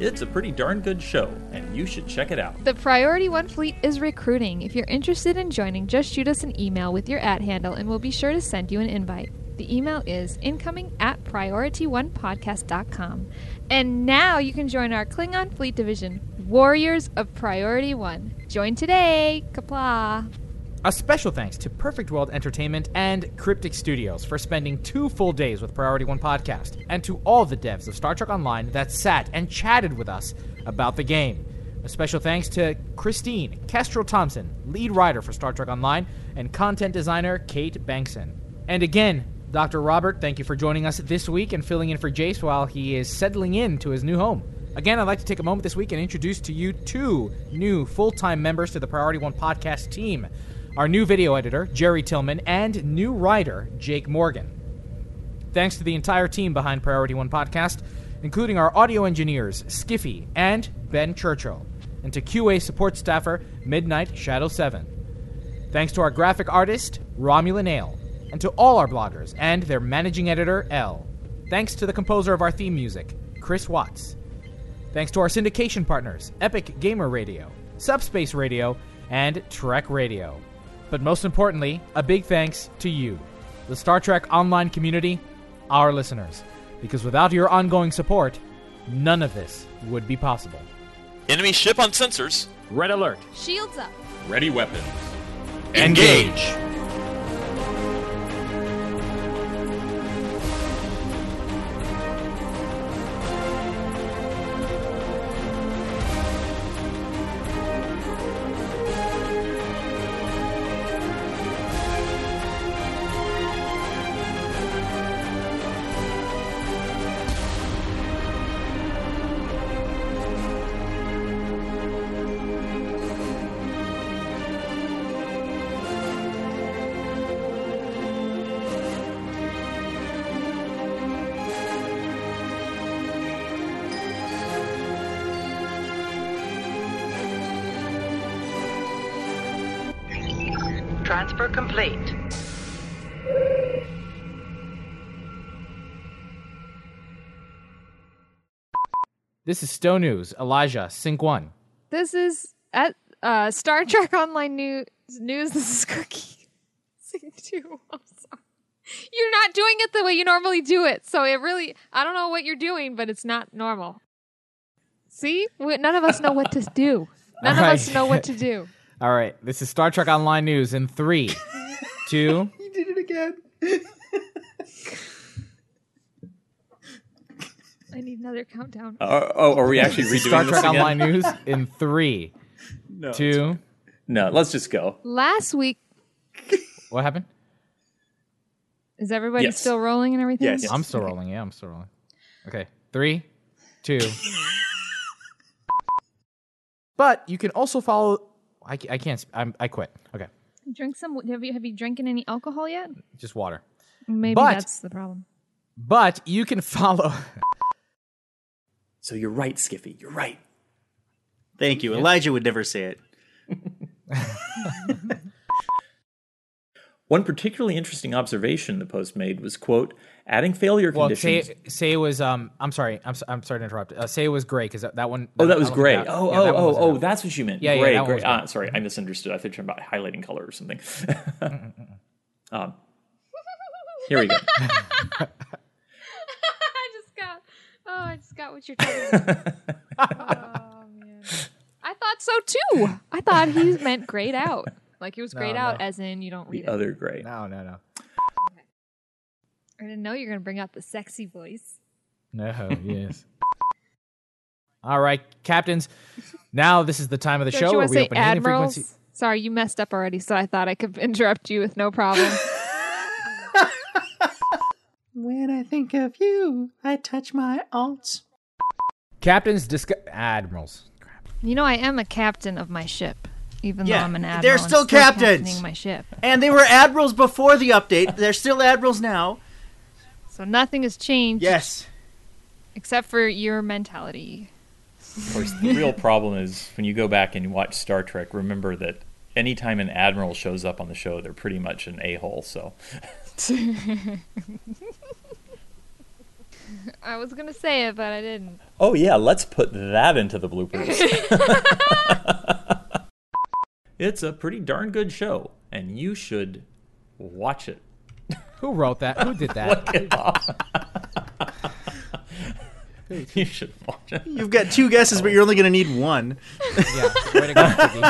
It's a pretty darn good show, and you should check it out. The Priority One fleet is recruiting. If you're interested in joining, just shoot us an email with your at handle and we'll be sure to send you an invite. The email is incoming at priorityonepodcast.com. And now you can join our Klingon Fleet Division, Warriors of Priority One. Join today! Qapla'! A special thanks to Perfect World Entertainment and Cryptic Studios for spending two full days with Priority One Podcast, and to all the devs of Star Trek Online that sat and chatted with us about the game. A special thanks to Christine Kestrel Thompson, lead writer for Star Trek Online, and content designer Kate Bankson. And again, Dr. Robert, thank you for joining us this week and filling in for Jace while he is settling in to his new home. Again, I'd like to take a moment this week and introduce to you two new full time members to the Priority One podcast team our new video editor, Jerry Tillman, and new writer, Jake Morgan. Thanks to the entire team behind Priority One Podcast, including our audio engineers, Skiffy and Ben Churchill, and to QA support staffer, Midnight Shadow 7. Thanks to our graphic artist, Romulan Ale, and to all our bloggers and their managing editor, L. Thanks to the composer of our theme music, Chris Watts. Thanks to our syndication partners, Epic Gamer Radio, Subspace Radio, and Trek Radio. But most importantly, a big thanks to you, the Star Trek online community, our listeners. Because without your ongoing support, none of this would be possible. Enemy ship on sensors. Red alert. Shields up. Ready weapons. Engage. Transfer This is STO News, Elijah, Sync 1. This is at uh, Star Trek Online News. News. This is Cookie. Sync two. I'm sorry. You're not doing it the way you normally do it, so it really. I don't know what you're doing, but it's not normal. See, we, none of us know what to do. None All of us know what to do. All right, this is Star Trek Online News in three, two, You did it again. I need another countdown. Uh, oh, are we actually This is redoing Star this Trek again? Online News in three, No, two. No, let's just go. Last week, What happened? is everybody Yes. still rolling and everything? Yes. I'm still rolling. Yeah, I'm still rolling. Okay, three, two. but you can also follow. I, I can't. I'm, I quit. Okay, Drink some. Have you have you drinking any alcohol yet? just water. Maybe But- that's the problem. But you can follow. So you're right, Skiffy. You're right. Thank you. Elijah would never say it. One particularly interesting observation the post made was, quote, adding failure Well, conditions. say say it was. Um, I'm sorry. I'm, s- I'm sorry to interrupt. Uh, say it was gray because that, that one. Oh, that was one gray. out. Oh, Yeah, oh, that one oh, oh, out. that's what you meant. Yeah, yeah, gray, that gray. Ah, sorry, I misunderstood. I thought you were about highlighting color or something. um, here we go. I. Oh, I just got what you're talking about. oh man, I thought so too. I thought he meant grayed out, like he was No, grayed out, no. as in you don't read The it. other gray. No, no, no, I didn't know you're gonna bring out the sexy voice. no. Yes. All right, captains. Now this is the time of the Don't show you where want we say open hidden admirals? frequency. Sorry, you messed up already, so I thought I could interrupt you with no problem. When I think of you, I touch my alts. Captains discuss admirals. you know, I am a captain of my ship, even Yeah, though I'm an admiral. they're I'm still captains. captaining my ship, And they were admirals before the update. They're still admirals now. so nothing has changed. Yes. except for your mentality. Of course, the real problem is when you go back and you watch Star Trek, remember that anytime an admiral shows up on the show, they're pretty much an a hole. So I was gonna say it, but I didn't. Oh yeah, let's put that into the bloopers. it's a pretty darn good show, and you should watch it. Who wrote that? Who did that? Look it up. you should watch it. You've got two guesses, but you're only going to need one. yeah, way to go, Piggy.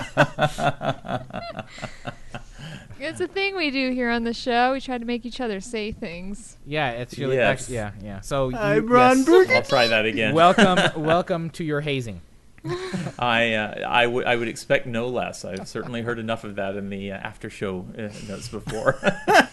It's a thing we do here on the show. We try to make each other say things. Yeah, it's really Yes. actually, yeah, yeah. So I'm Ron yes. Burgundy. I'll try that again. welcome, welcome to your hazing. I uh, I would I would expect no less. I've certainly heard enough of that in the uh, after show uh, notes before.